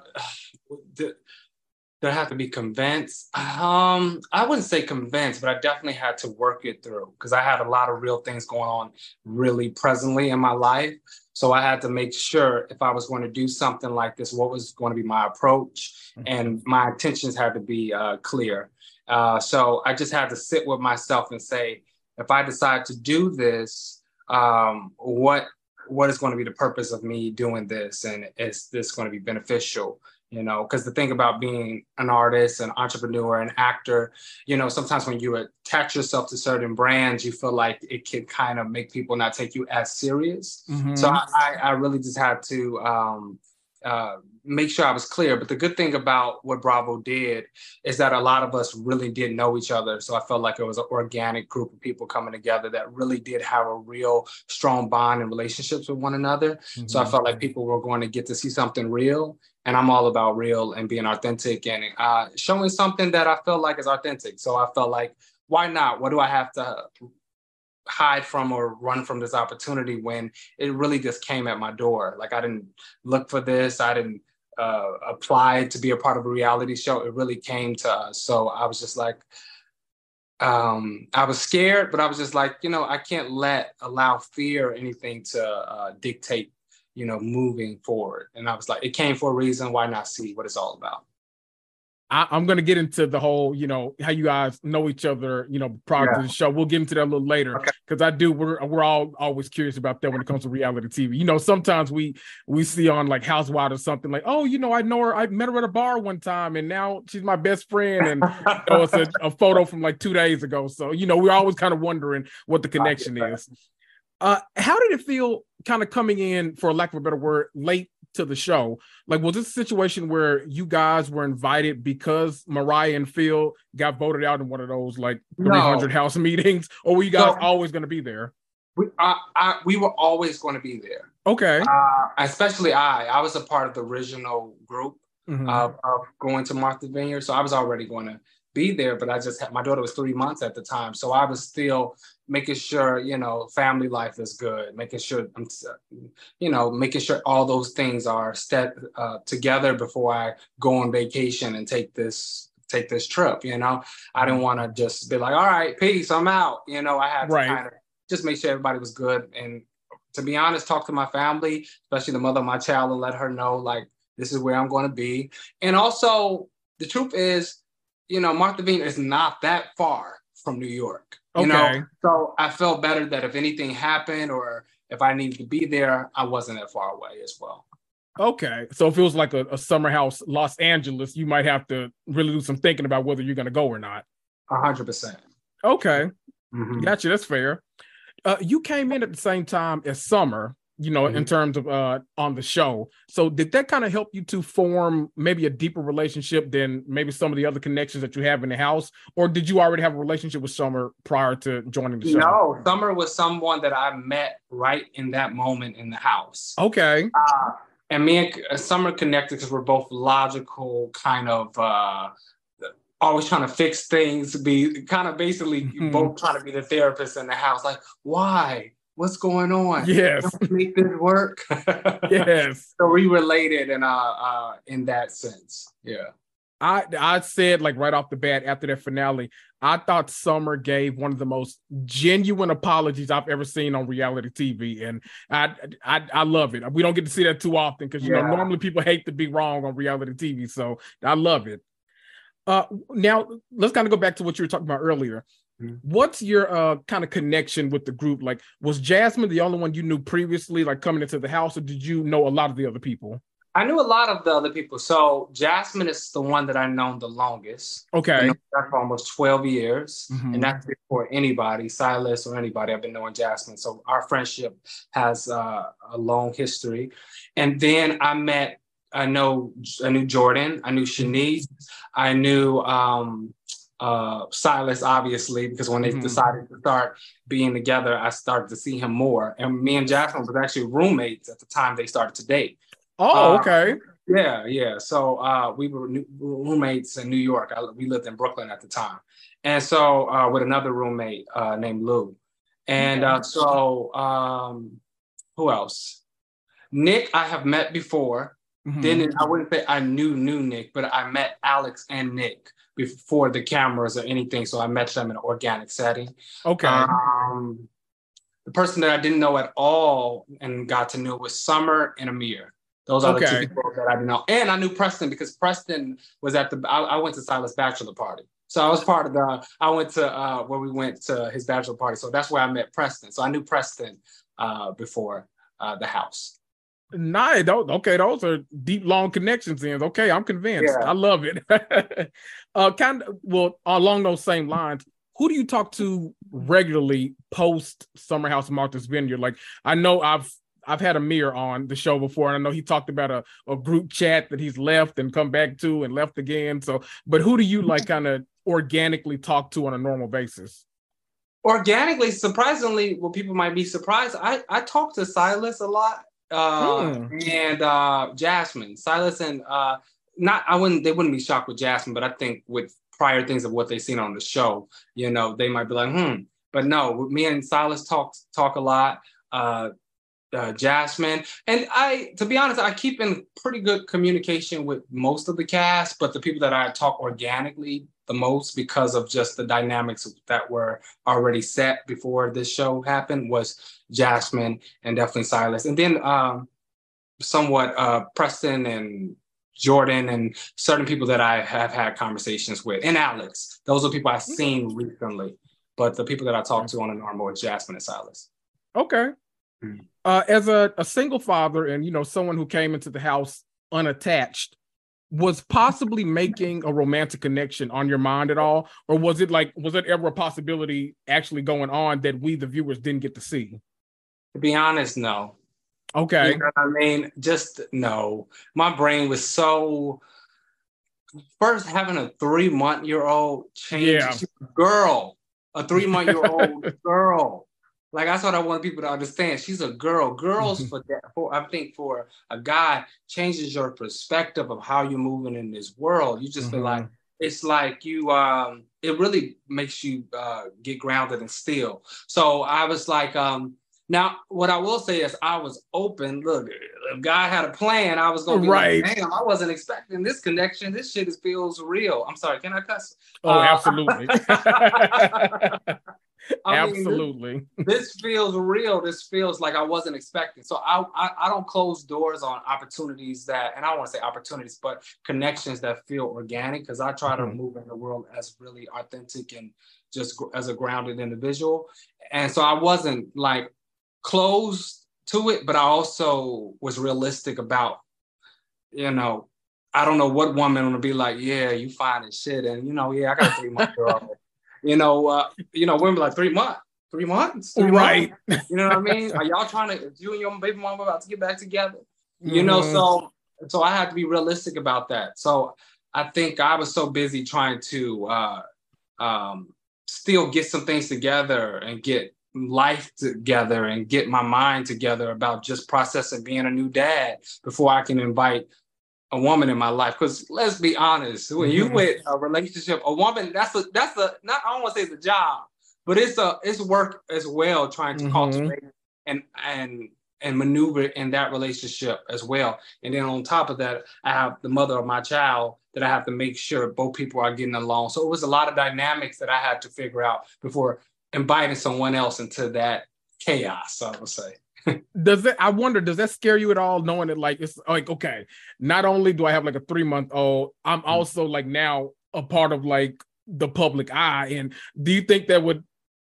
there have to be convinced. Um, I wouldn't say convinced, but I definitely had to work it through because I had a lot of real things going on really presently in my life. So I had to make sure if I was going to do something like this, what was going to be my approach, mm-hmm. and my intentions had to be uh, clear. Uh, so I just had to sit with myself and say, if I decide to do this, um, what what is going to be the purpose of me doing this? And is this going to be beneficial? You know because the thing about being an artist an entrepreneur an actor you know sometimes when you attach yourself to certain brands you feel like it can kind of make people not take you as serious. Mm-hmm. so I, I really just had to um, uh, make sure I was clear. But the good thing about what Bravo did is that a lot of us really did know each other. So I felt like it was an organic group of people coming together that really did have a real strong bond and relationships with one another. Mm-hmm. So I felt like people were going to get to see something real. And I'm all about real and being authentic and uh, showing something that I feel like is authentic. So I felt like, why not? What do I have to hide from or run from this opportunity when it really just came at my door. Like I didn't look for this. I didn't uh, apply to be a part of a reality show. It really came to us. So I was just like, um, I was scared, but I was just like, you know, I can't let allow fear or anything to uh, dictate, you know, moving forward. And I was like, it came for a reason. Why not see what it's all about?
I, am going to get into the whole, you know, how you guys know each other, you know, prior yeah. to the show. We'll get into that a little later because okay. I do. We're we're all always curious about that when it comes to reality TV. You know, sometimes we we see on like Housewives or something like, oh, you know, I know her. I met her at a bar one time, and now she's my best friend. And you know, it's a, a, photo from like two days ago. So you know, we're always kind of wondering what the connection is. Uh, how did it feel, kind of coming in, for lack of a better word, late to the show. Like, was this a situation where you guys were invited because Mariah and Phil got voted out in one of those like 300 no. house meetings, or were you guys always going to be there?
We, I, I, we were always going to be there.
Okay.
Uh, especially I. I was a part of the original group mm-hmm. of, of going to Martha Vineyard, so I was already going to be there, but I just had my daughter was three months at the time, so I was still making sure you know family life is good, making sure I'm, you know, making sure all those things are set uh, together before I go on vacation and take this take this trip. You know, I didn't want to just be like, all right, peace, I'm out. You know, I had to right. kind of just make sure everybody was good and to be honest, talk to my family, especially the mother of my child, and let her know like this is where I'm going to be. And also, the truth is, you know, Martha Vineyard is not that far from New York. You okay. know, so I felt better that if anything happened or if I needed to be there, I wasn't that far away as well.
Okay, so if it was like a, a summer house, Los Angeles, you might have to really do some thinking about whether you're going to go or not.
A hundred percent.
Okay, mm-hmm. gotcha. That's fair. Uh, you came in at the same time as Summer, you know, mm-hmm. in terms of uh on the show. So did that kind of help you to form maybe a deeper relationship than maybe some of the other connections that you have in the house? Or did you already have a relationship with Summer prior to joining the show?
No, Summer was someone that I met right in that moment in the house.
Okay.
Uh, and me and uh, Summer connected because we're both logical, kind of uh always trying to fix things, be kind of basically mm-hmm. both trying to be the therapist in the house. Like, why? What's going on?
Yes.
make this work.
yes.
So we related in uh, uh in that sense. Yeah.
I I said like right off the bat after that finale, I thought Summer gave one of the most genuine apologies I've ever seen on reality TV, and I I, I love it. We don't get to see that too often because you yeah. know normally people hate to be wrong on reality TV, so I love it. Uh, now let's kind of go back to what you were talking about earlier. Mm-hmm. What's your uh kind of connection with the group? Like, was Jasmine the only one you knew previously, like coming into the house, or did you know a lot of the other people?
I knew a lot of the other people. So Jasmine is the one that I've known the longest.
Okay.
for almost 12 years. Mm-hmm. And that's before anybody, Silas or anybody. I've been knowing Jasmine. So our friendship has uh, a long history. And then I met, I know, I knew Jordan, I knew Shanice, I knew um, uh, Silas, obviously, because when they mm-hmm. decided to start being together, I started to see him more. And me and Jasmine was actually roommates at the time they started to date.
Oh, uh, okay.
Yeah, yeah. So uh, we were new, roommates in New York. I, we lived in Brooklyn at the time, and so uh, with another roommate uh, named Lou, and uh, so um, who else? Nick, I have met before. Mm-hmm. Then I wouldn't say I knew knew Nick, but I met Alex and Nick before the cameras or anything. So I met them in an organic setting.
Okay. Um,
the person that I didn't know at all and got to know was Summer and Amir. Those are okay. the two people that I didn't know. And I knew Preston because Preston was at the, I, I went to Silas' bachelor party. So I was part of the, I went to uh, where we went to his bachelor party. So that's where I met Preston. So I knew Preston uh, before uh, the house.
Nice. Okay, those are deep, long connections. In okay, I'm convinced. Yeah. I love it. uh, kind of. Well, along those same lines, who do you talk to regularly post Summer House Martha's Vineyard? Like, I know I've I've had Amir on the show before, and I know he talked about a, a group chat that he's left and come back to and left again. So, but who do you like kind of organically talk to on a normal basis?
Organically, surprisingly, well, people might be surprised. I I talk to Silas a lot uh, mm. and uh, Jasmine, Silas, and uh, not I wouldn't they wouldn't be shocked with Jasmine, but I think with prior things of what they've seen on the show, you know, they might be like, hmm. But no, me and Silas talk talk a lot. Uh, uh, Jasmine, and I, to be honest, I keep in pretty good communication with most of the cast, but the people that I talk organically the most because of just the dynamics that were already set before this show happened was Jasmine and definitely Silas. And then um, somewhat uh, Preston and Jordan and certain people that I have had conversations with, and Alex. Those are people I've mm-hmm. seen recently. But the people that I talk to on a normal is Jasmine and Silas.
Okay. Mm-hmm. Uh, as a, a single father and you know someone who came into the house unattached, was possibly making a romantic connection on your mind at all or was it like was it ever a possibility actually going on that we the viewers didn't get to see
to be honest no
okay
you know i mean just no my brain was so first having a three month year old change yeah. girl a three month year old girl like that's what I want people to understand. She's a girl. Girls for that, for I think for a guy changes your perspective of how you're moving in this world. You just mm-hmm. feel like it's like you um it really makes you uh get grounded and still. So I was like, um now what I will say is I was open. Look, if God had a plan, I was gonna be right. like, damn, I wasn't expecting this connection. This shit is, feels real. I'm sorry, can I cuss?
Oh, uh, absolutely. Absolutely.
Mean, this, this, feels real. This feels like I wasn't expecting. So I, I, I don't close doors on opportunities that, and I don't want to say opportunities, but connections that feel organic because I try mm-hmm. to move in the world as really authentic and just as a grounded individual. And so I wasn't like closed to it, but I also was realistic about, you know, I don't know what woman would be like, yeah, you fine as shit. And, you know, yeah, I got three months you know, uh, you know, women like three months. three months,
three right?
Months? You know what I mean? Are y'all trying to? You and your baby mama about to get back together? Mm-hmm. You know, mm-hmm. so so I had to be realistic about that. So I think I was so busy trying to uh, um, still get some things together and get life together and get my mind together about just processing being a new dad before I can invite a woman in my life. Because let's be honest, when you mm-hmm. with a relationship, a woman that's a that's a not I don't want to say it's a job, but it's a it's work as well trying to mm-hmm. cultivate and and and maneuver in that relationship as well. And then on top of that, I have the mother of my child that I have to make sure both people are getting along. So it was a lot of dynamics that I had to figure out before inviting someone else into that chaos, I would say.
does it i wonder does that scare you at all knowing that like it's like okay not only do i have like a three month old i'm mm. also like now a part of like the public eye and do you think that would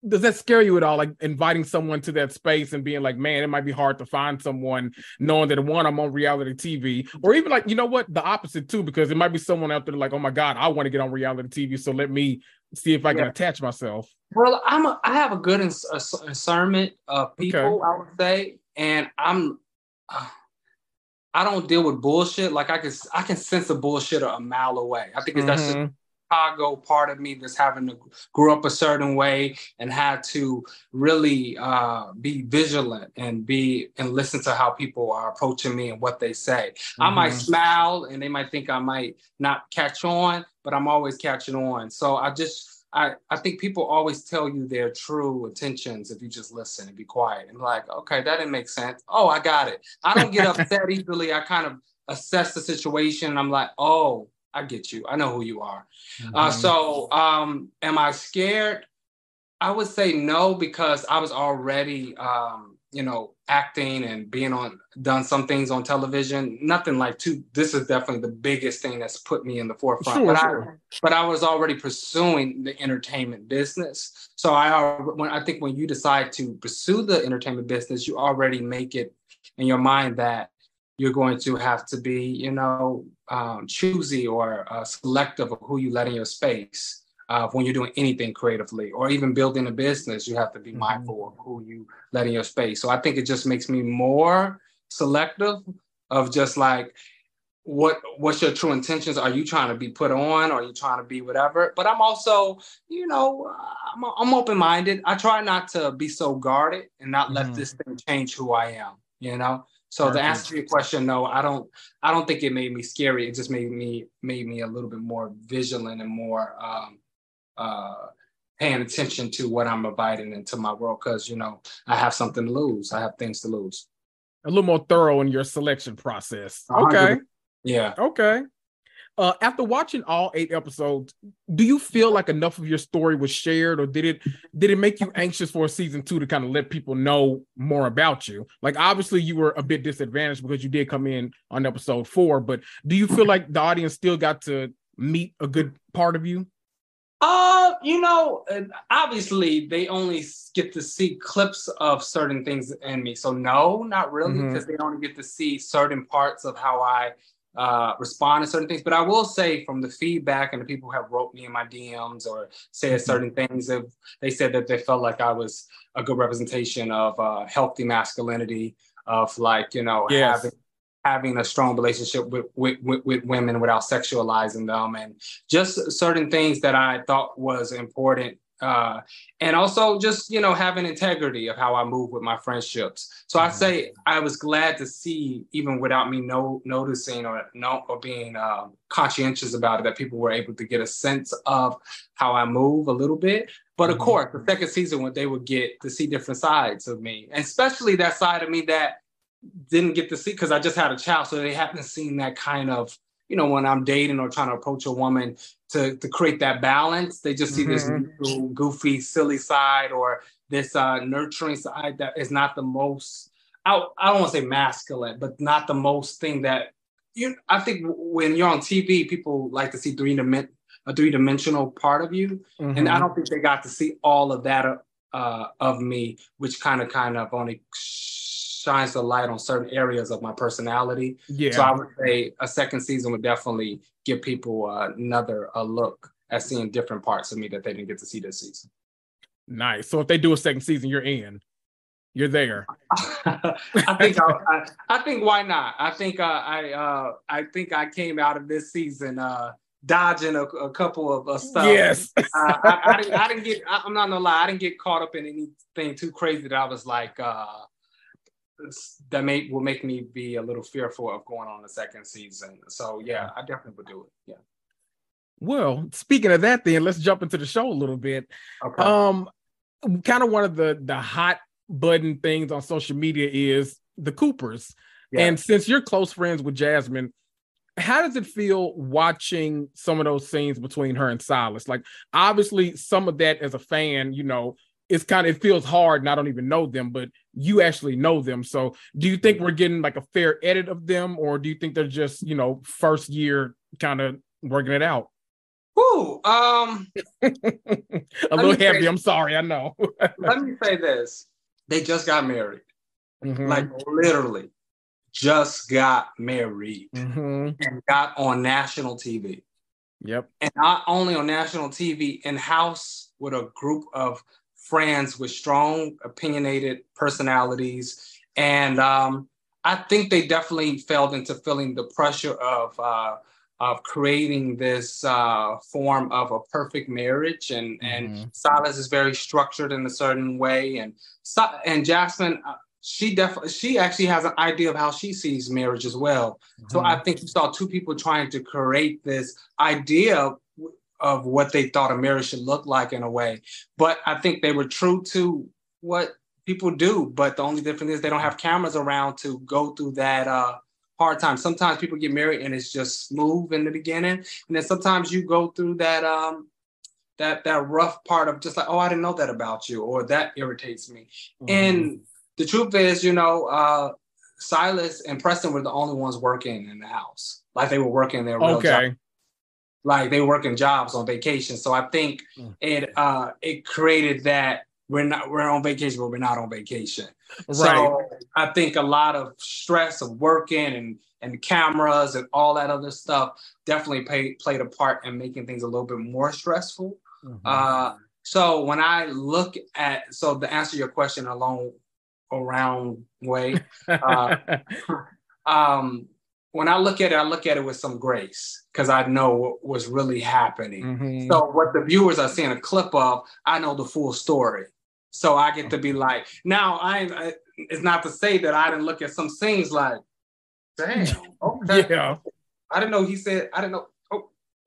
does that scare you at all like inviting someone to that space and being like man it might be hard to find someone knowing that one i'm on reality tv or even like you know what the opposite too because it might be someone out there like oh my god i want to get on reality tv so let me see if i can yeah. attach myself
well i'm a, i have a good ins- discernment of people okay. i would say and i'm uh, i don't deal with bullshit like i can i can sense a bullshit a mile away i think mm-hmm. that's just Chicago part of me that's having to grow up a certain way and had to really uh, be vigilant and be and listen to how people are approaching me and what they say. Mm-hmm. I might mm-hmm. smile and they might think I might not catch on, but I'm always catching on. So I just I, I think people always tell you their true intentions if you just listen and be quiet and like, okay, that didn't make sense. Oh, I got it. I don't get upset easily. I kind of assess the situation. I'm like, oh, I get you. I know who you are. Uh, mm-hmm. Uh, so, um, am I scared? I would say no because I was already, um, you know, acting and being on, done some things on television. Nothing like too. This is definitely the biggest thing that's put me in the forefront. Sure, but sure. I, but I was already pursuing the entertainment business. So I, when I think when you decide to pursue the entertainment business, you already make it in your mind that you're going to have to be, you know, um, choosy or uh, selective of who you let in your space. Uh, when you're doing anything creatively or even building a business, you have to be mm-hmm. mindful of who you let in your space. So I think it just makes me more selective of just like, what what's your true intentions are you trying to be put on or are you trying to be whatever but i'm also you know i'm, I'm open-minded i try not to be so guarded and not let mm-hmm. this thing change who i am you know so Perfect. the answer to your question, no, I don't. I don't think it made me scary. It just made me made me a little bit more vigilant and more um, uh, paying attention to what I'm inviting into my world because you know I have something to lose. I have things to lose.
A little more thorough in your selection process. Okay.
Yeah.
Okay. Uh, after watching all eight episodes, do you feel like enough of your story was shared, or did it did it make you anxious for season two to kind of let people know more about you? Like, obviously, you were a bit disadvantaged because you did come in on episode four, but do you feel like the audience still got to meet a good part of you?
Uh, you know, obviously they only get to see clips of certain things in me. So no, not really, because mm-hmm. they only get to see certain parts of how I uh, respond to certain things. But I will say from the feedback and the people who have wrote me in my DMs or said mm-hmm. certain things, if they said that they felt like I was a good representation of uh, healthy masculinity, of like, you know, yes. having having a strong relationship with, with, with, with, women without sexualizing them and just certain things that I thought was important uh, and also just you know having integrity of how I move with my friendships. So I say I was glad to see, even without me no noticing or no or being um, conscientious about it, that people were able to get a sense of how I move a little bit. But of mm-hmm. course, the second season when they would get to see different sides of me, and especially that side of me that didn't get to see because I just had a child, so they haven't seen that kind of you know, when I'm dating or trying to approach a woman to, to create that balance, they just see mm-hmm. this goofy, silly side or this uh, nurturing side that is not the most, I, I don't want to say masculine, but not the most thing that you, I think when you're on TV, people like to see three dimension, a three dimensional part of you. Mm-hmm. And I mm-hmm. don't think they got to see all of that uh, of me, which kind of, kind of only shines the light on certain areas of my personality. Yeah. So I would say a second season would definitely give people another a look at seeing different parts of me that they didn't get to see this season.
Nice. So if they do a second season, you're in. You're there.
I think I, I, I, think why not? I think uh, I uh, I think I came out of this season uh, dodging a, a couple of uh, stuff.
Yes.
uh, I, I, didn't, I didn't get. I, am not gonna lie. I didn't get caught up in anything too crazy that I was like uh, that may will make me be a little fearful of going on the second season. So yeah, I definitely would do it. Yeah.
Well, speaking of that, then let's jump into the show a little bit. Okay. Um, kind of one of the the hot button things on social media is the Coopers. Yeah. And since you're close friends with Jasmine, how does it feel watching some of those scenes between her and Silas? Like, obviously, some of that as a fan, you know, it's kind of it feels hard and I don't even know them, but you actually know them. So do you think we're getting like a fair edit of them, or do you think they're just, you know, first year kind of working it out?
Ooh, um
a little heavy. Say, I'm sorry, I know.
let me say this they just got married. Mm-hmm. Like literally just got married mm-hmm. and got on national TV.
Yep.
And not only on national TV, in house with a group of friends with strong, opinionated personalities. And um, I think they definitely fell into feeling the pressure of uh, of creating this uh, form of a perfect marriage. And, mm-hmm. and Silas is very structured in a certain way. And, and Jasmine, uh, she definitely, she actually has an idea of how she sees marriage as well. Mm-hmm. So I think you saw two people trying to create this idea of, what they thought a marriage should look like in a way. But I think they were true to what people do. But the only difference is they don't have cameras around to go through that uh, hard time. Sometimes people get married and it's just smooth in the beginning, and then sometimes you go through that um that that rough part of just like, oh, I didn't know that about you, or that irritates me. Mm-hmm. And the truth is, you know, uh, Silas and Preston were the only ones working in the house, like they were working their real okay. job. Like they working jobs on vacation. So I think mm. it uh it created that we're not we're on vacation, but we're not on vacation. Right. So I think a lot of stress of working and and cameras and all that other stuff definitely pay, played a part in making things a little bit more stressful. Mm-hmm. Uh, so when I look at so to answer your question a long around way, uh, um, when I look at it, I look at it with some grace because I know what was really happening. Mm-hmm. So what the viewers are seeing a clip of, I know the full story. So I get to be like, now I, I it's not to say that I didn't look at some scenes like, damn, okay. yeah. I didn't know he said, I didn't know.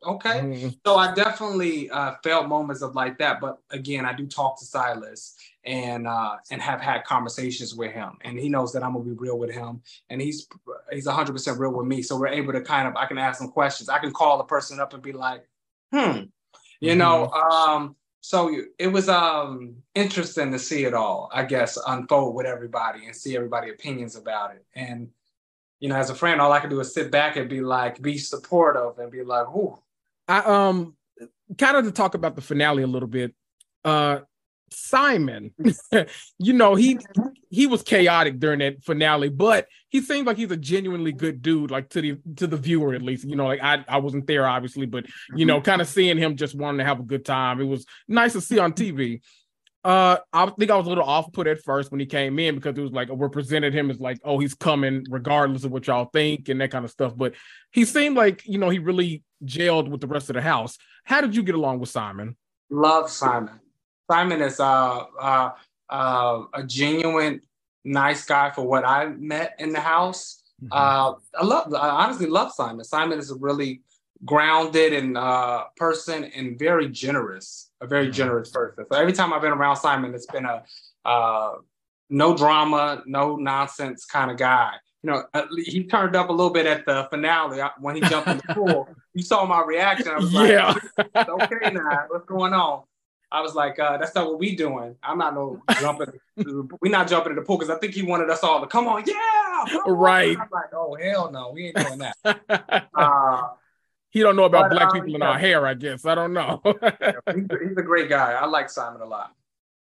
Okay. Mm-hmm. So I definitely uh, felt moments of like that. But again, I do talk to Silas and uh, and have had conversations with him, and he knows that I'm gonna be real with him, and he's he's 100 percent real with me. So we're able to kind of I can ask him questions. I can call a person up and be like, hmm, you mm-hmm. know, um, so it was um interesting to see it all i guess unfold with everybody and see everybody opinions about it and you know as a friend all i can do is sit back and be like be supportive and be like whoo
i um kind of to talk about the finale a little bit uh Simon, you know, he he was chaotic during that finale, but he seems like he's a genuinely good dude, like to the to the viewer at least. You know, like I I wasn't there obviously, but you know, kind of seeing him just wanting to have a good time. It was nice to see on TV. Uh, I think I was a little off put at first when he came in because it was like we presented him as like, oh, he's coming regardless of what y'all think and that kind of stuff. But he seemed like you know he really jailed with the rest of the house. How did you get along with Simon?
Love Simon. Simon is uh, uh, uh, a genuine nice guy for what I met in the house. Mm-hmm. Uh, I love, I honestly love Simon. Simon is a really grounded and uh, person and very generous, a very generous person. So every time I've been around Simon, it's been a uh, no drama, no nonsense kind of guy. You know, he turned up a little bit at the finale when he jumped in the pool. You saw my reaction. I was like, yeah. okay now, what's going on? I was like, uh, that's not what we doing. I'm not no jumping. We're not jumping in the pool because I think he wanted us all to come on, yeah, come
right.
On. I'm like, oh hell no, we ain't doing that. uh,
he don't know about but, black um, people in our hair. I guess I don't know.
he's, a, he's a great guy. I like Simon a lot.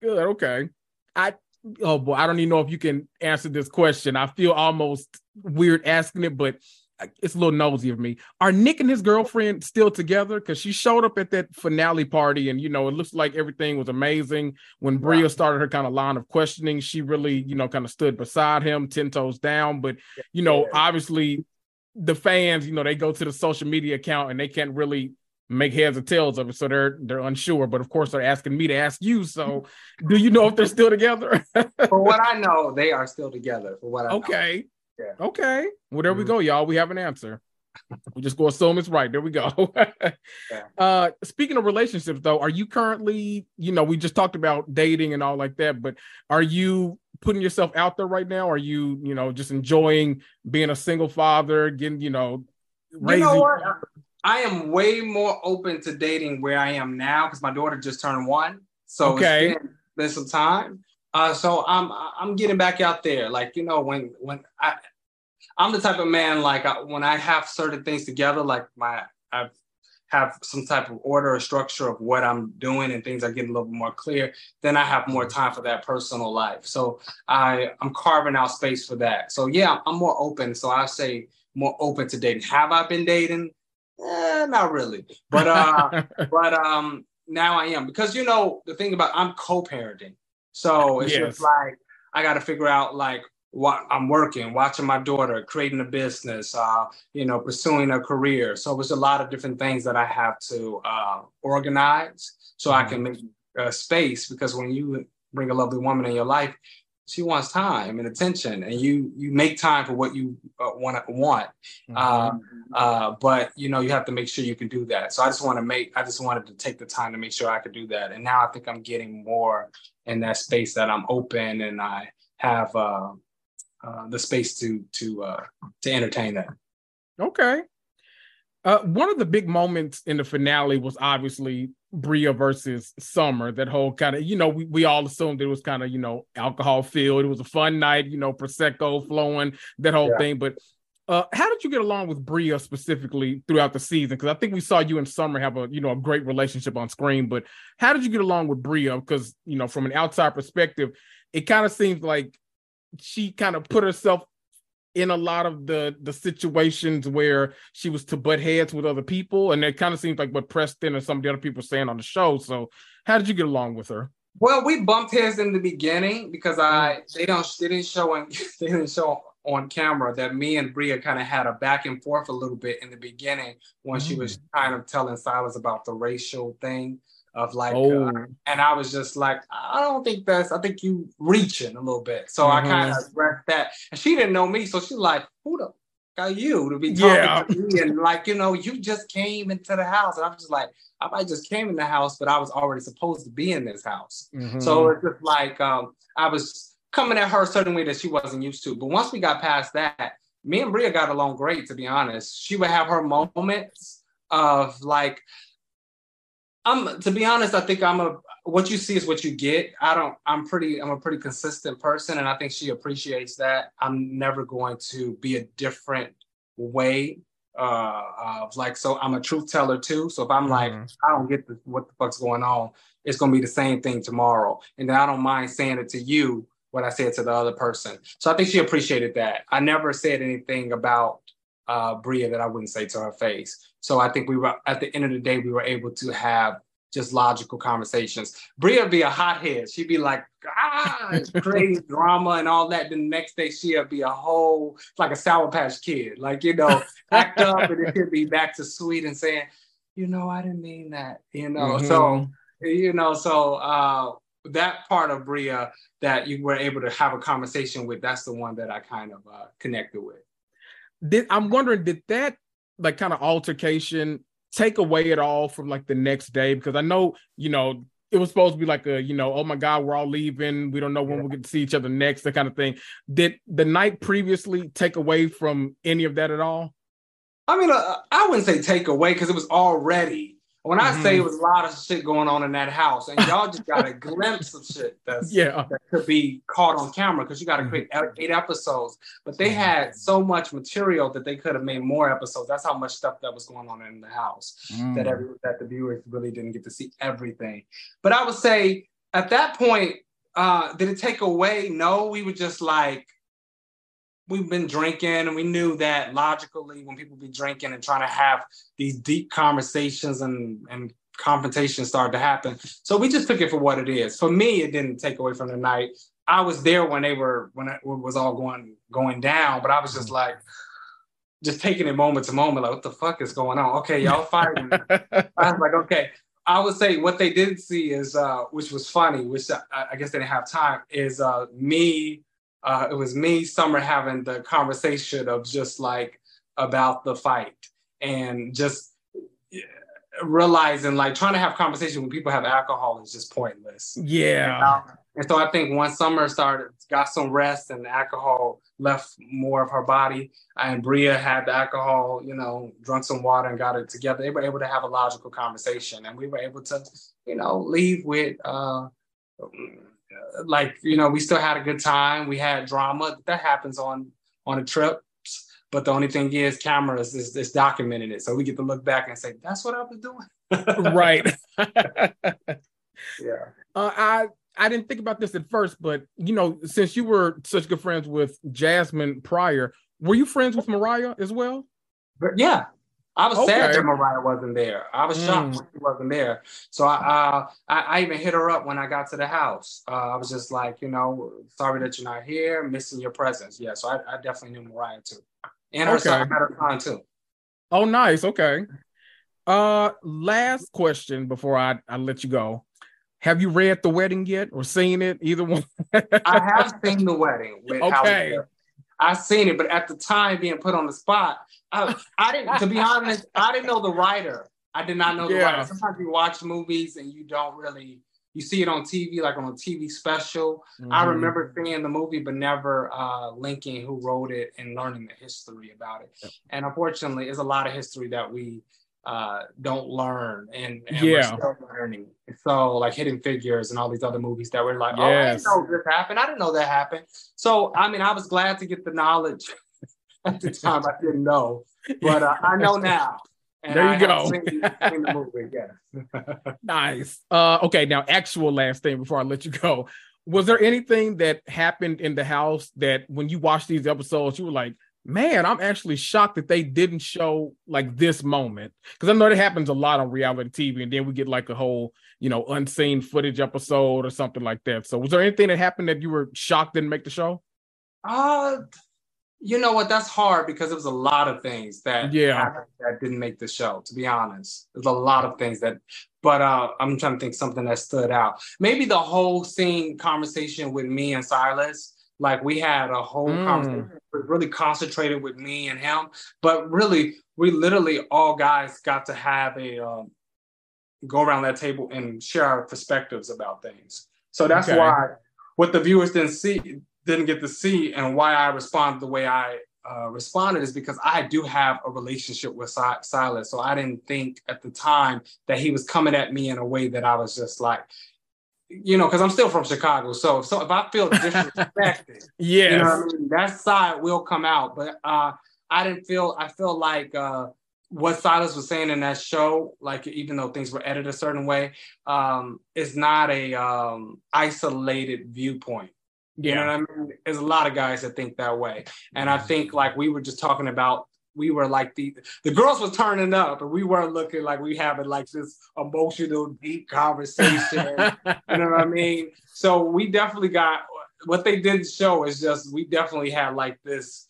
Good. Okay. I oh boy, I don't even know if you can answer this question. I feel almost weird asking it, but it's a little nosy of me. Are Nick and his girlfriend still together? Because she showed up at that finale party, and you know, it looks like everything was amazing. When Bria started her kind of line of questioning, she really, you know, kind of stood beside him, ten toes down. But you know, obviously, the fans, you know, they go to the social media account and they can't really make heads or tails of it, so they're they're unsure. But of course, they're asking me to ask you. So, do you know if they're still together?
for what I know, they are still together. For what I
okay. Know. Yeah. Okay. Well, there mm-hmm. we go, y'all. We have an answer. we just go assume it's right. There we go. yeah. uh, speaking of relationships, though, are you currently, you know, we just talked about dating and all like that, but are you putting yourself out there right now? Are you, you know, just enjoying being a single father, getting, you know,
raising? You know what? I am way more open to dating where I am now because my daughter just turned one. So okay. it's been, been some time. Uh, so I'm I'm getting back out there. Like you know, when when I I'm the type of man like I, when I have certain things together, like my I have some type of order or structure of what I'm doing and things are getting a little bit more clear, then I have more time for that personal life. So I I'm carving out space for that. So yeah, I'm more open. So I say more open to dating. Have I been dating? Eh, not really. But uh but um now I am because you know the thing about I'm co-parenting. So it's yes. just like I got to figure out like I'm working, watching my daughter, creating a business, uh, you know, pursuing a career. So it was a lot of different things that I have to uh, organize so mm-hmm. I can make a space because when you bring a lovely woman in your life, she wants time and attention and you you make time for what you uh, want to want mm-hmm. uh, uh, but you know you have to make sure you can do that so i just want to make i just wanted to take the time to make sure i could do that and now i think i'm getting more in that space that i'm open and i have uh, the space to to uh, to entertain that
okay Uh, one of the big moments in the finale was obviously Bria versus Summer, that whole kind of, you know, we, we all assumed it was kind of, you know, alcohol filled. It was a fun night, you know, Prosecco flowing, that whole yeah. thing. But uh, how did you get along with Bria specifically throughout the season? Because I think we saw you and Summer have a, you know, a great relationship on screen. But how did you get along with Bria? Because, you know, from an outside perspective, it kind of seems like she kind of put herself in a lot of the the situations where she was to butt heads with other people, and it kind of seems like what Preston and some of the other people saying on the show. So, how did you get along with her?
Well, we bumped heads in the beginning because I mm. they don't they didn't show on they didn't show on camera that me and Bria kind of had a back and forth a little bit in the beginning when mm. she was kind of telling Silas about the racial thing of like, uh, oh. uh, and I was just like, I don't think that's, I think you reaching a little bit. So mm-hmm. I kind of addressed that. And she didn't know me. So she's like, who the are you to be talking yeah. to me? And like, you know, you just came into the house. And I'm just like, I might just came in the house, but I was already supposed to be in this house. Mm-hmm. So it's just like, um, I was coming at her a certain way that she wasn't used to. But once we got past that, me and Bria got along great, to be honest. She would have her moments of like, I'm to be honest, I think I'm a what you see is what you get. I don't I'm pretty I'm a pretty consistent person and I think she appreciates that. I'm never going to be a different way uh of like so I'm a truth teller too. So if I'm like mm-hmm. I don't get the, what the fuck's going on, it's going to be the same thing tomorrow. And then I don't mind saying it to you what I said to the other person. So I think she appreciated that. I never said anything about uh, Bria that I wouldn't say to her face. So I think we were at the end of the day, we were able to have just logical conversations. Bria be a hothead. She'd be like, ah, it's crazy drama and all that. Then the next day she'd be a whole like a sour patch kid, like you know, act up and it could be back to sweet and saying, you know, I didn't mean that, you know. Mm-hmm. So you know, so uh, that part of Bria that you were able to have a conversation with, that's the one that I kind of uh, connected with
did I'm wondering, did that like kind of altercation take away at all from like the next day? Because I know, you know, it was supposed to be like a, you know, oh my God, we're all leaving. We don't know when we'll get to see each other next, that kind of thing. Did the night previously take away from any of that at all?
I mean, uh, I wouldn't say take away because it was already when I mm-hmm. say it was a lot of shit going on in that house, and y'all just got a glimpse of shit that's yeah that could be caught on camera because you got to create mm-hmm. eight episodes. But they had so much material that they could have made more episodes. That's how much stuff that was going on in the house mm. that every that the viewers really didn't get to see everything. But I would say at that point, uh, did it take away? No, we were just like we've been drinking and we knew that logically when people be drinking and trying to have these deep conversations and and confrontations started to happen. So we just took it for what it is. For me, it didn't take away from the night. I was there when they were when it was all going going down, but I was just like just taking it moment to moment, like what the fuck is going on? Okay, y'all fighting. I was like, okay. I would say what they didn't see is, uh, which was funny, which I, I guess they didn't have time, is uh, me uh, it was me, Summer, having the conversation of just like about the fight and just realizing like trying to have conversation when people have alcohol is just pointless.
Yeah.
And, and so I think once Summer started, got some rest and alcohol left more of her body, and Bria had the alcohol, you know, drunk some water and got it together, they were able to have a logical conversation. And we were able to, you know, leave with, uh, like you know we still had a good time. We had drama. That happens on on a trip but the only thing is cameras is, is documenting it. So we get to look back and say that's what i was doing.
Right.
Yeah.
Uh, i i didn't think about this at first but you know since you were such good friends with jasmine prior were you friends with mariah as well?
Yeah I was okay. sad that Mariah wasn't there. I was shocked mm. when she wasn't there. So I, uh, I, I even hit her up when I got to the house. Uh, I was just like, you know, sorry that you're not here, missing your presence. Yeah, so I, I definitely knew Mariah too, and her okay. son, met her son too.
Oh, nice. Okay. Uh, last question before I, I let you go. Have you read The Wedding yet or seen it? Either one?
I have seen The Wedding. okay. I seen it, but at the time being put on the spot, I, I didn't. To be honest, I didn't know the writer. I did not know the yeah. writer. Sometimes you watch movies and you don't really you see it on TV, like on a TV special. Mm-hmm. I remember seeing the movie, but never uh, linking who wrote it and learning the history about it. And unfortunately, there's a lot of history that we uh, don't learn, and, and yeah. we're still learning. So, like Hidden Figures and all these other movies that were like, yes. oh, I didn't know this happened. I didn't know that happened. So, I mean, I was glad to get the knowledge at the time. I didn't know, but uh, I know now.
And there you I go. Seen, seen the movie, yeah. nice. Uh, okay, now actual last thing before I let you go. Was there anything that happened in the house that when you watched these episodes, you were like, man, I'm actually shocked that they didn't show like this moment because I know that happens a lot on reality TV, and then we get like a whole, you know, unseen footage episode or something like that. So, was there anything that happened that you were shocked didn't make the show?
Uh, you know what? That's hard because it was a lot of things that
yeah
that didn't make the show. To be honest, there's a lot of things that. But uh, I'm trying to think something that stood out. Maybe the whole scene conversation with me and Silas like we had a whole mm. conversation, really concentrated with me and him. But really, we literally all guys got to have a um, go around that table and share our perspectives about things. So that's okay. why what the viewers didn't see, didn't get to see, and why I responded the way I uh, responded is because I do have a relationship with si- Silas. So I didn't think at the time that he was coming at me in a way that I was just like, you know, because I'm still from Chicago. So, so if I feel disrespected,
yeah,
you know I mean? that side will come out. But uh, I didn't feel. I feel like uh, what Silas was saying in that show, like even though things were edited a certain way, um, is not a um, isolated viewpoint. You yeah. know what I mean? There's a lot of guys that think that way, and I think like we were just talking about we were like the the girls were turning up and we weren't looking like we having like this emotional deep conversation. You know what i mean? So we definitely got what they didn't show is just we definitely had like this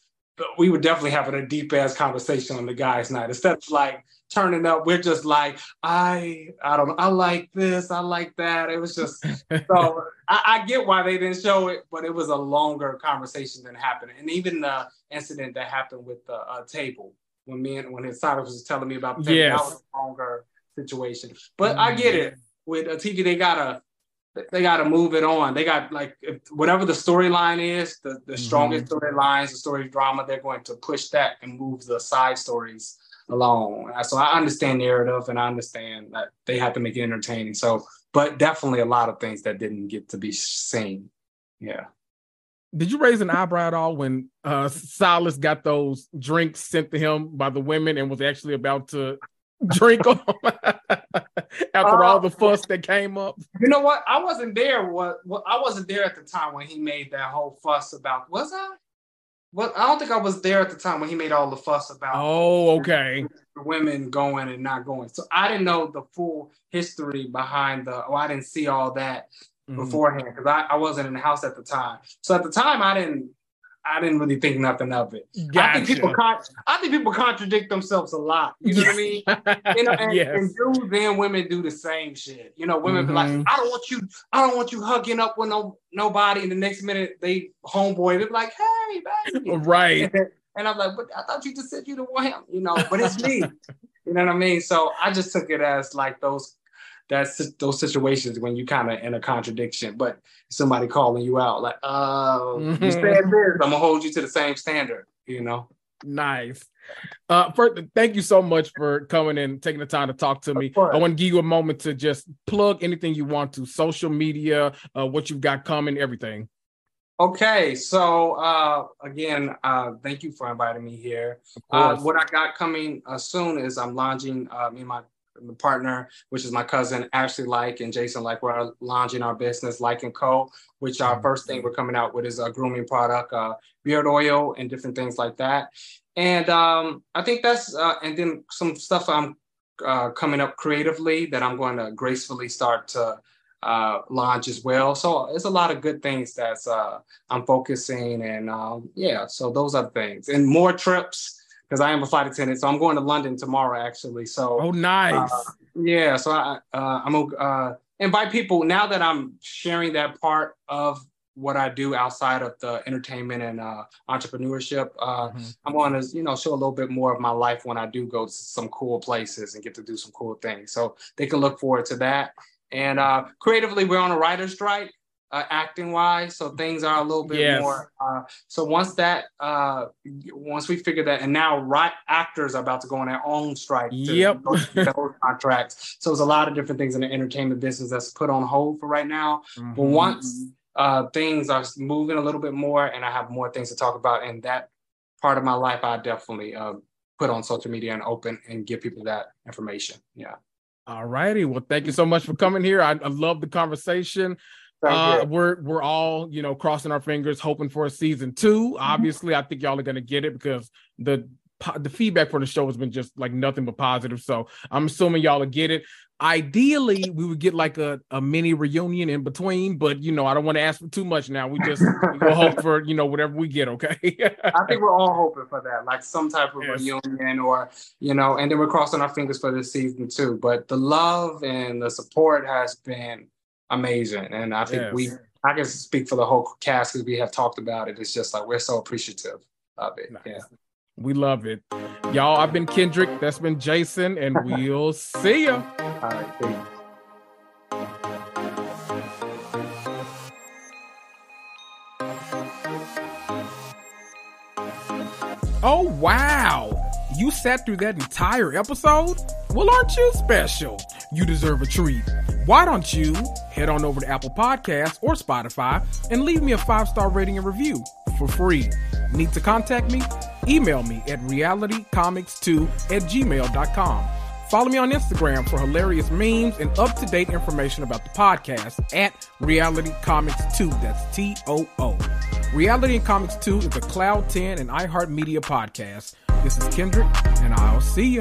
we were definitely having a deep ass conversation on the guys night instead of like turning up. We're just like, I, I don't know, I like this, I like that. It was just so I, I, get why they didn't show it, but it was a longer conversation than happened. And even the incident that happened with the uh, table when me and when his side was telling me about the table, yes. that was a longer situation. But mm-hmm. I get it. With a TV, they gotta they got to move it on. They got like whatever the storyline is, the, the mm-hmm. strongest storylines, the story drama, they're going to push that and move the side stories along. So I understand narrative and I understand that they have to make it entertaining. So, but definitely a lot of things that didn't get to be seen. Yeah.
Did you raise an eyebrow at all when uh, Silas got those drinks sent to him by the women and was actually about to drink them after uh, all the fuss that came up?
You know what? I wasn't there. What, what I wasn't there at the time when he made that whole fuss about. Was I? Well, I don't think I was there at the time when he made all the fuss about.
Oh, okay.
Women going and not going, so I didn't know the full history behind the. Oh, I didn't see all that mm-hmm. beforehand because I, I wasn't in the house at the time. So at the time, I didn't I didn't really think nothing of it. Gotcha. I think people con- I think people contradict themselves a lot. You know what I mean? You know, and, yes. and dudes and women do the same shit. You know, women mm-hmm. be like, mm-hmm. I don't want you, I don't want you hugging up with no nobody. And the next minute they homeboy, they be like, hey, baby.
Right.
And, and I'm like, but I thought you just said you didn't want him, you know, but it's me. you know what I mean? So I just took it as like those that's those situations when you kind of in a contradiction, but somebody calling you out like, "Oh, mm-hmm. you said this, I'm gonna hold you to the same standard," you know.
Nice. Uh, first, thank you so much for coming and taking the time to talk to me. I want to give you a moment to just plug anything you want to, social media, uh, what you've got coming, everything.
Okay, so uh, again, uh, thank you for inviting me here. Uh, what I got coming uh, soon is I'm launching uh, me and my partner, which is my cousin Ashley Lyke and Jason Lyke. We're launching our business Lyke and Co. Which our mm-hmm. first thing we're coming out with is a grooming product, uh, beard oil, and different things like that. And um, I think that's uh, and then some stuff I'm uh, coming up creatively that I'm going to gracefully start to uh, launch as well. So it's a lot of good things that's uh, I'm focusing and um, yeah. So those are things and more trips because I am a flight attendant. So I'm going to London tomorrow, actually. So
oh, nice.
Uh, yeah. So I uh, I'm gonna uh, invite people now that I'm sharing that part of what I do outside of the entertainment and uh, entrepreneurship. Uh, mm-hmm. I'm going to, you know, show a little bit more of my life when I do go to some cool places and get to do some cool things. So they can look forward to that. And uh, creatively, we're on a writer's strike uh, acting wise. So things are a little bit yes. more. Uh, so once that, uh, once we figure that, and now right actors are about to go on their own strike.
yep.
those contracts. So there's a lot of different things in the entertainment business that's put on hold for right now. Mm-hmm. But once uh, things are moving a little bit more, and I have more things to talk about in that part of my life, I definitely uh, put on social media and open and give people that information. Yeah.
All righty. Well, thank you so much for coming here. I, I love the conversation. Uh, we're we're all you know crossing our fingers, hoping for a season 2 mm-hmm. Obviously, I think y'all are gonna get it because the the feedback for the show has been just like nothing but positive. So I'm assuming y'all will get it. Ideally, we would get like a, a mini reunion in between, but you know, I don't want to ask for too much now. We just we'll hope for you know whatever we get. Okay.
I think we're all hoping for that, like some type of yes. reunion, or you know, and then we're crossing our fingers for this season too. But the love and the support has been amazing. And I think yes. we, I can speak for the whole cast because we have talked about it. It's just like we're so appreciative of it. Nice. Yeah.
We love it. Y'all, I've been Kendrick. That's been Jason, and we'll see you.
All right. Peace.
Oh, wow. You sat through that entire episode? Well, aren't you special? You deserve a treat. Why don't you head on over to Apple Podcasts or Spotify and leave me a five star rating and review for free? Need to contact me? Email me at realitycomicstoo at gmail.com. Follow me on Instagram for hilarious memes and up to date information about the podcast at Reality Comics Too. That's T O O. Reality and Comics Too is a Cloud 10 and iHeartMedia podcast. This is Kendrick, and I'll see you.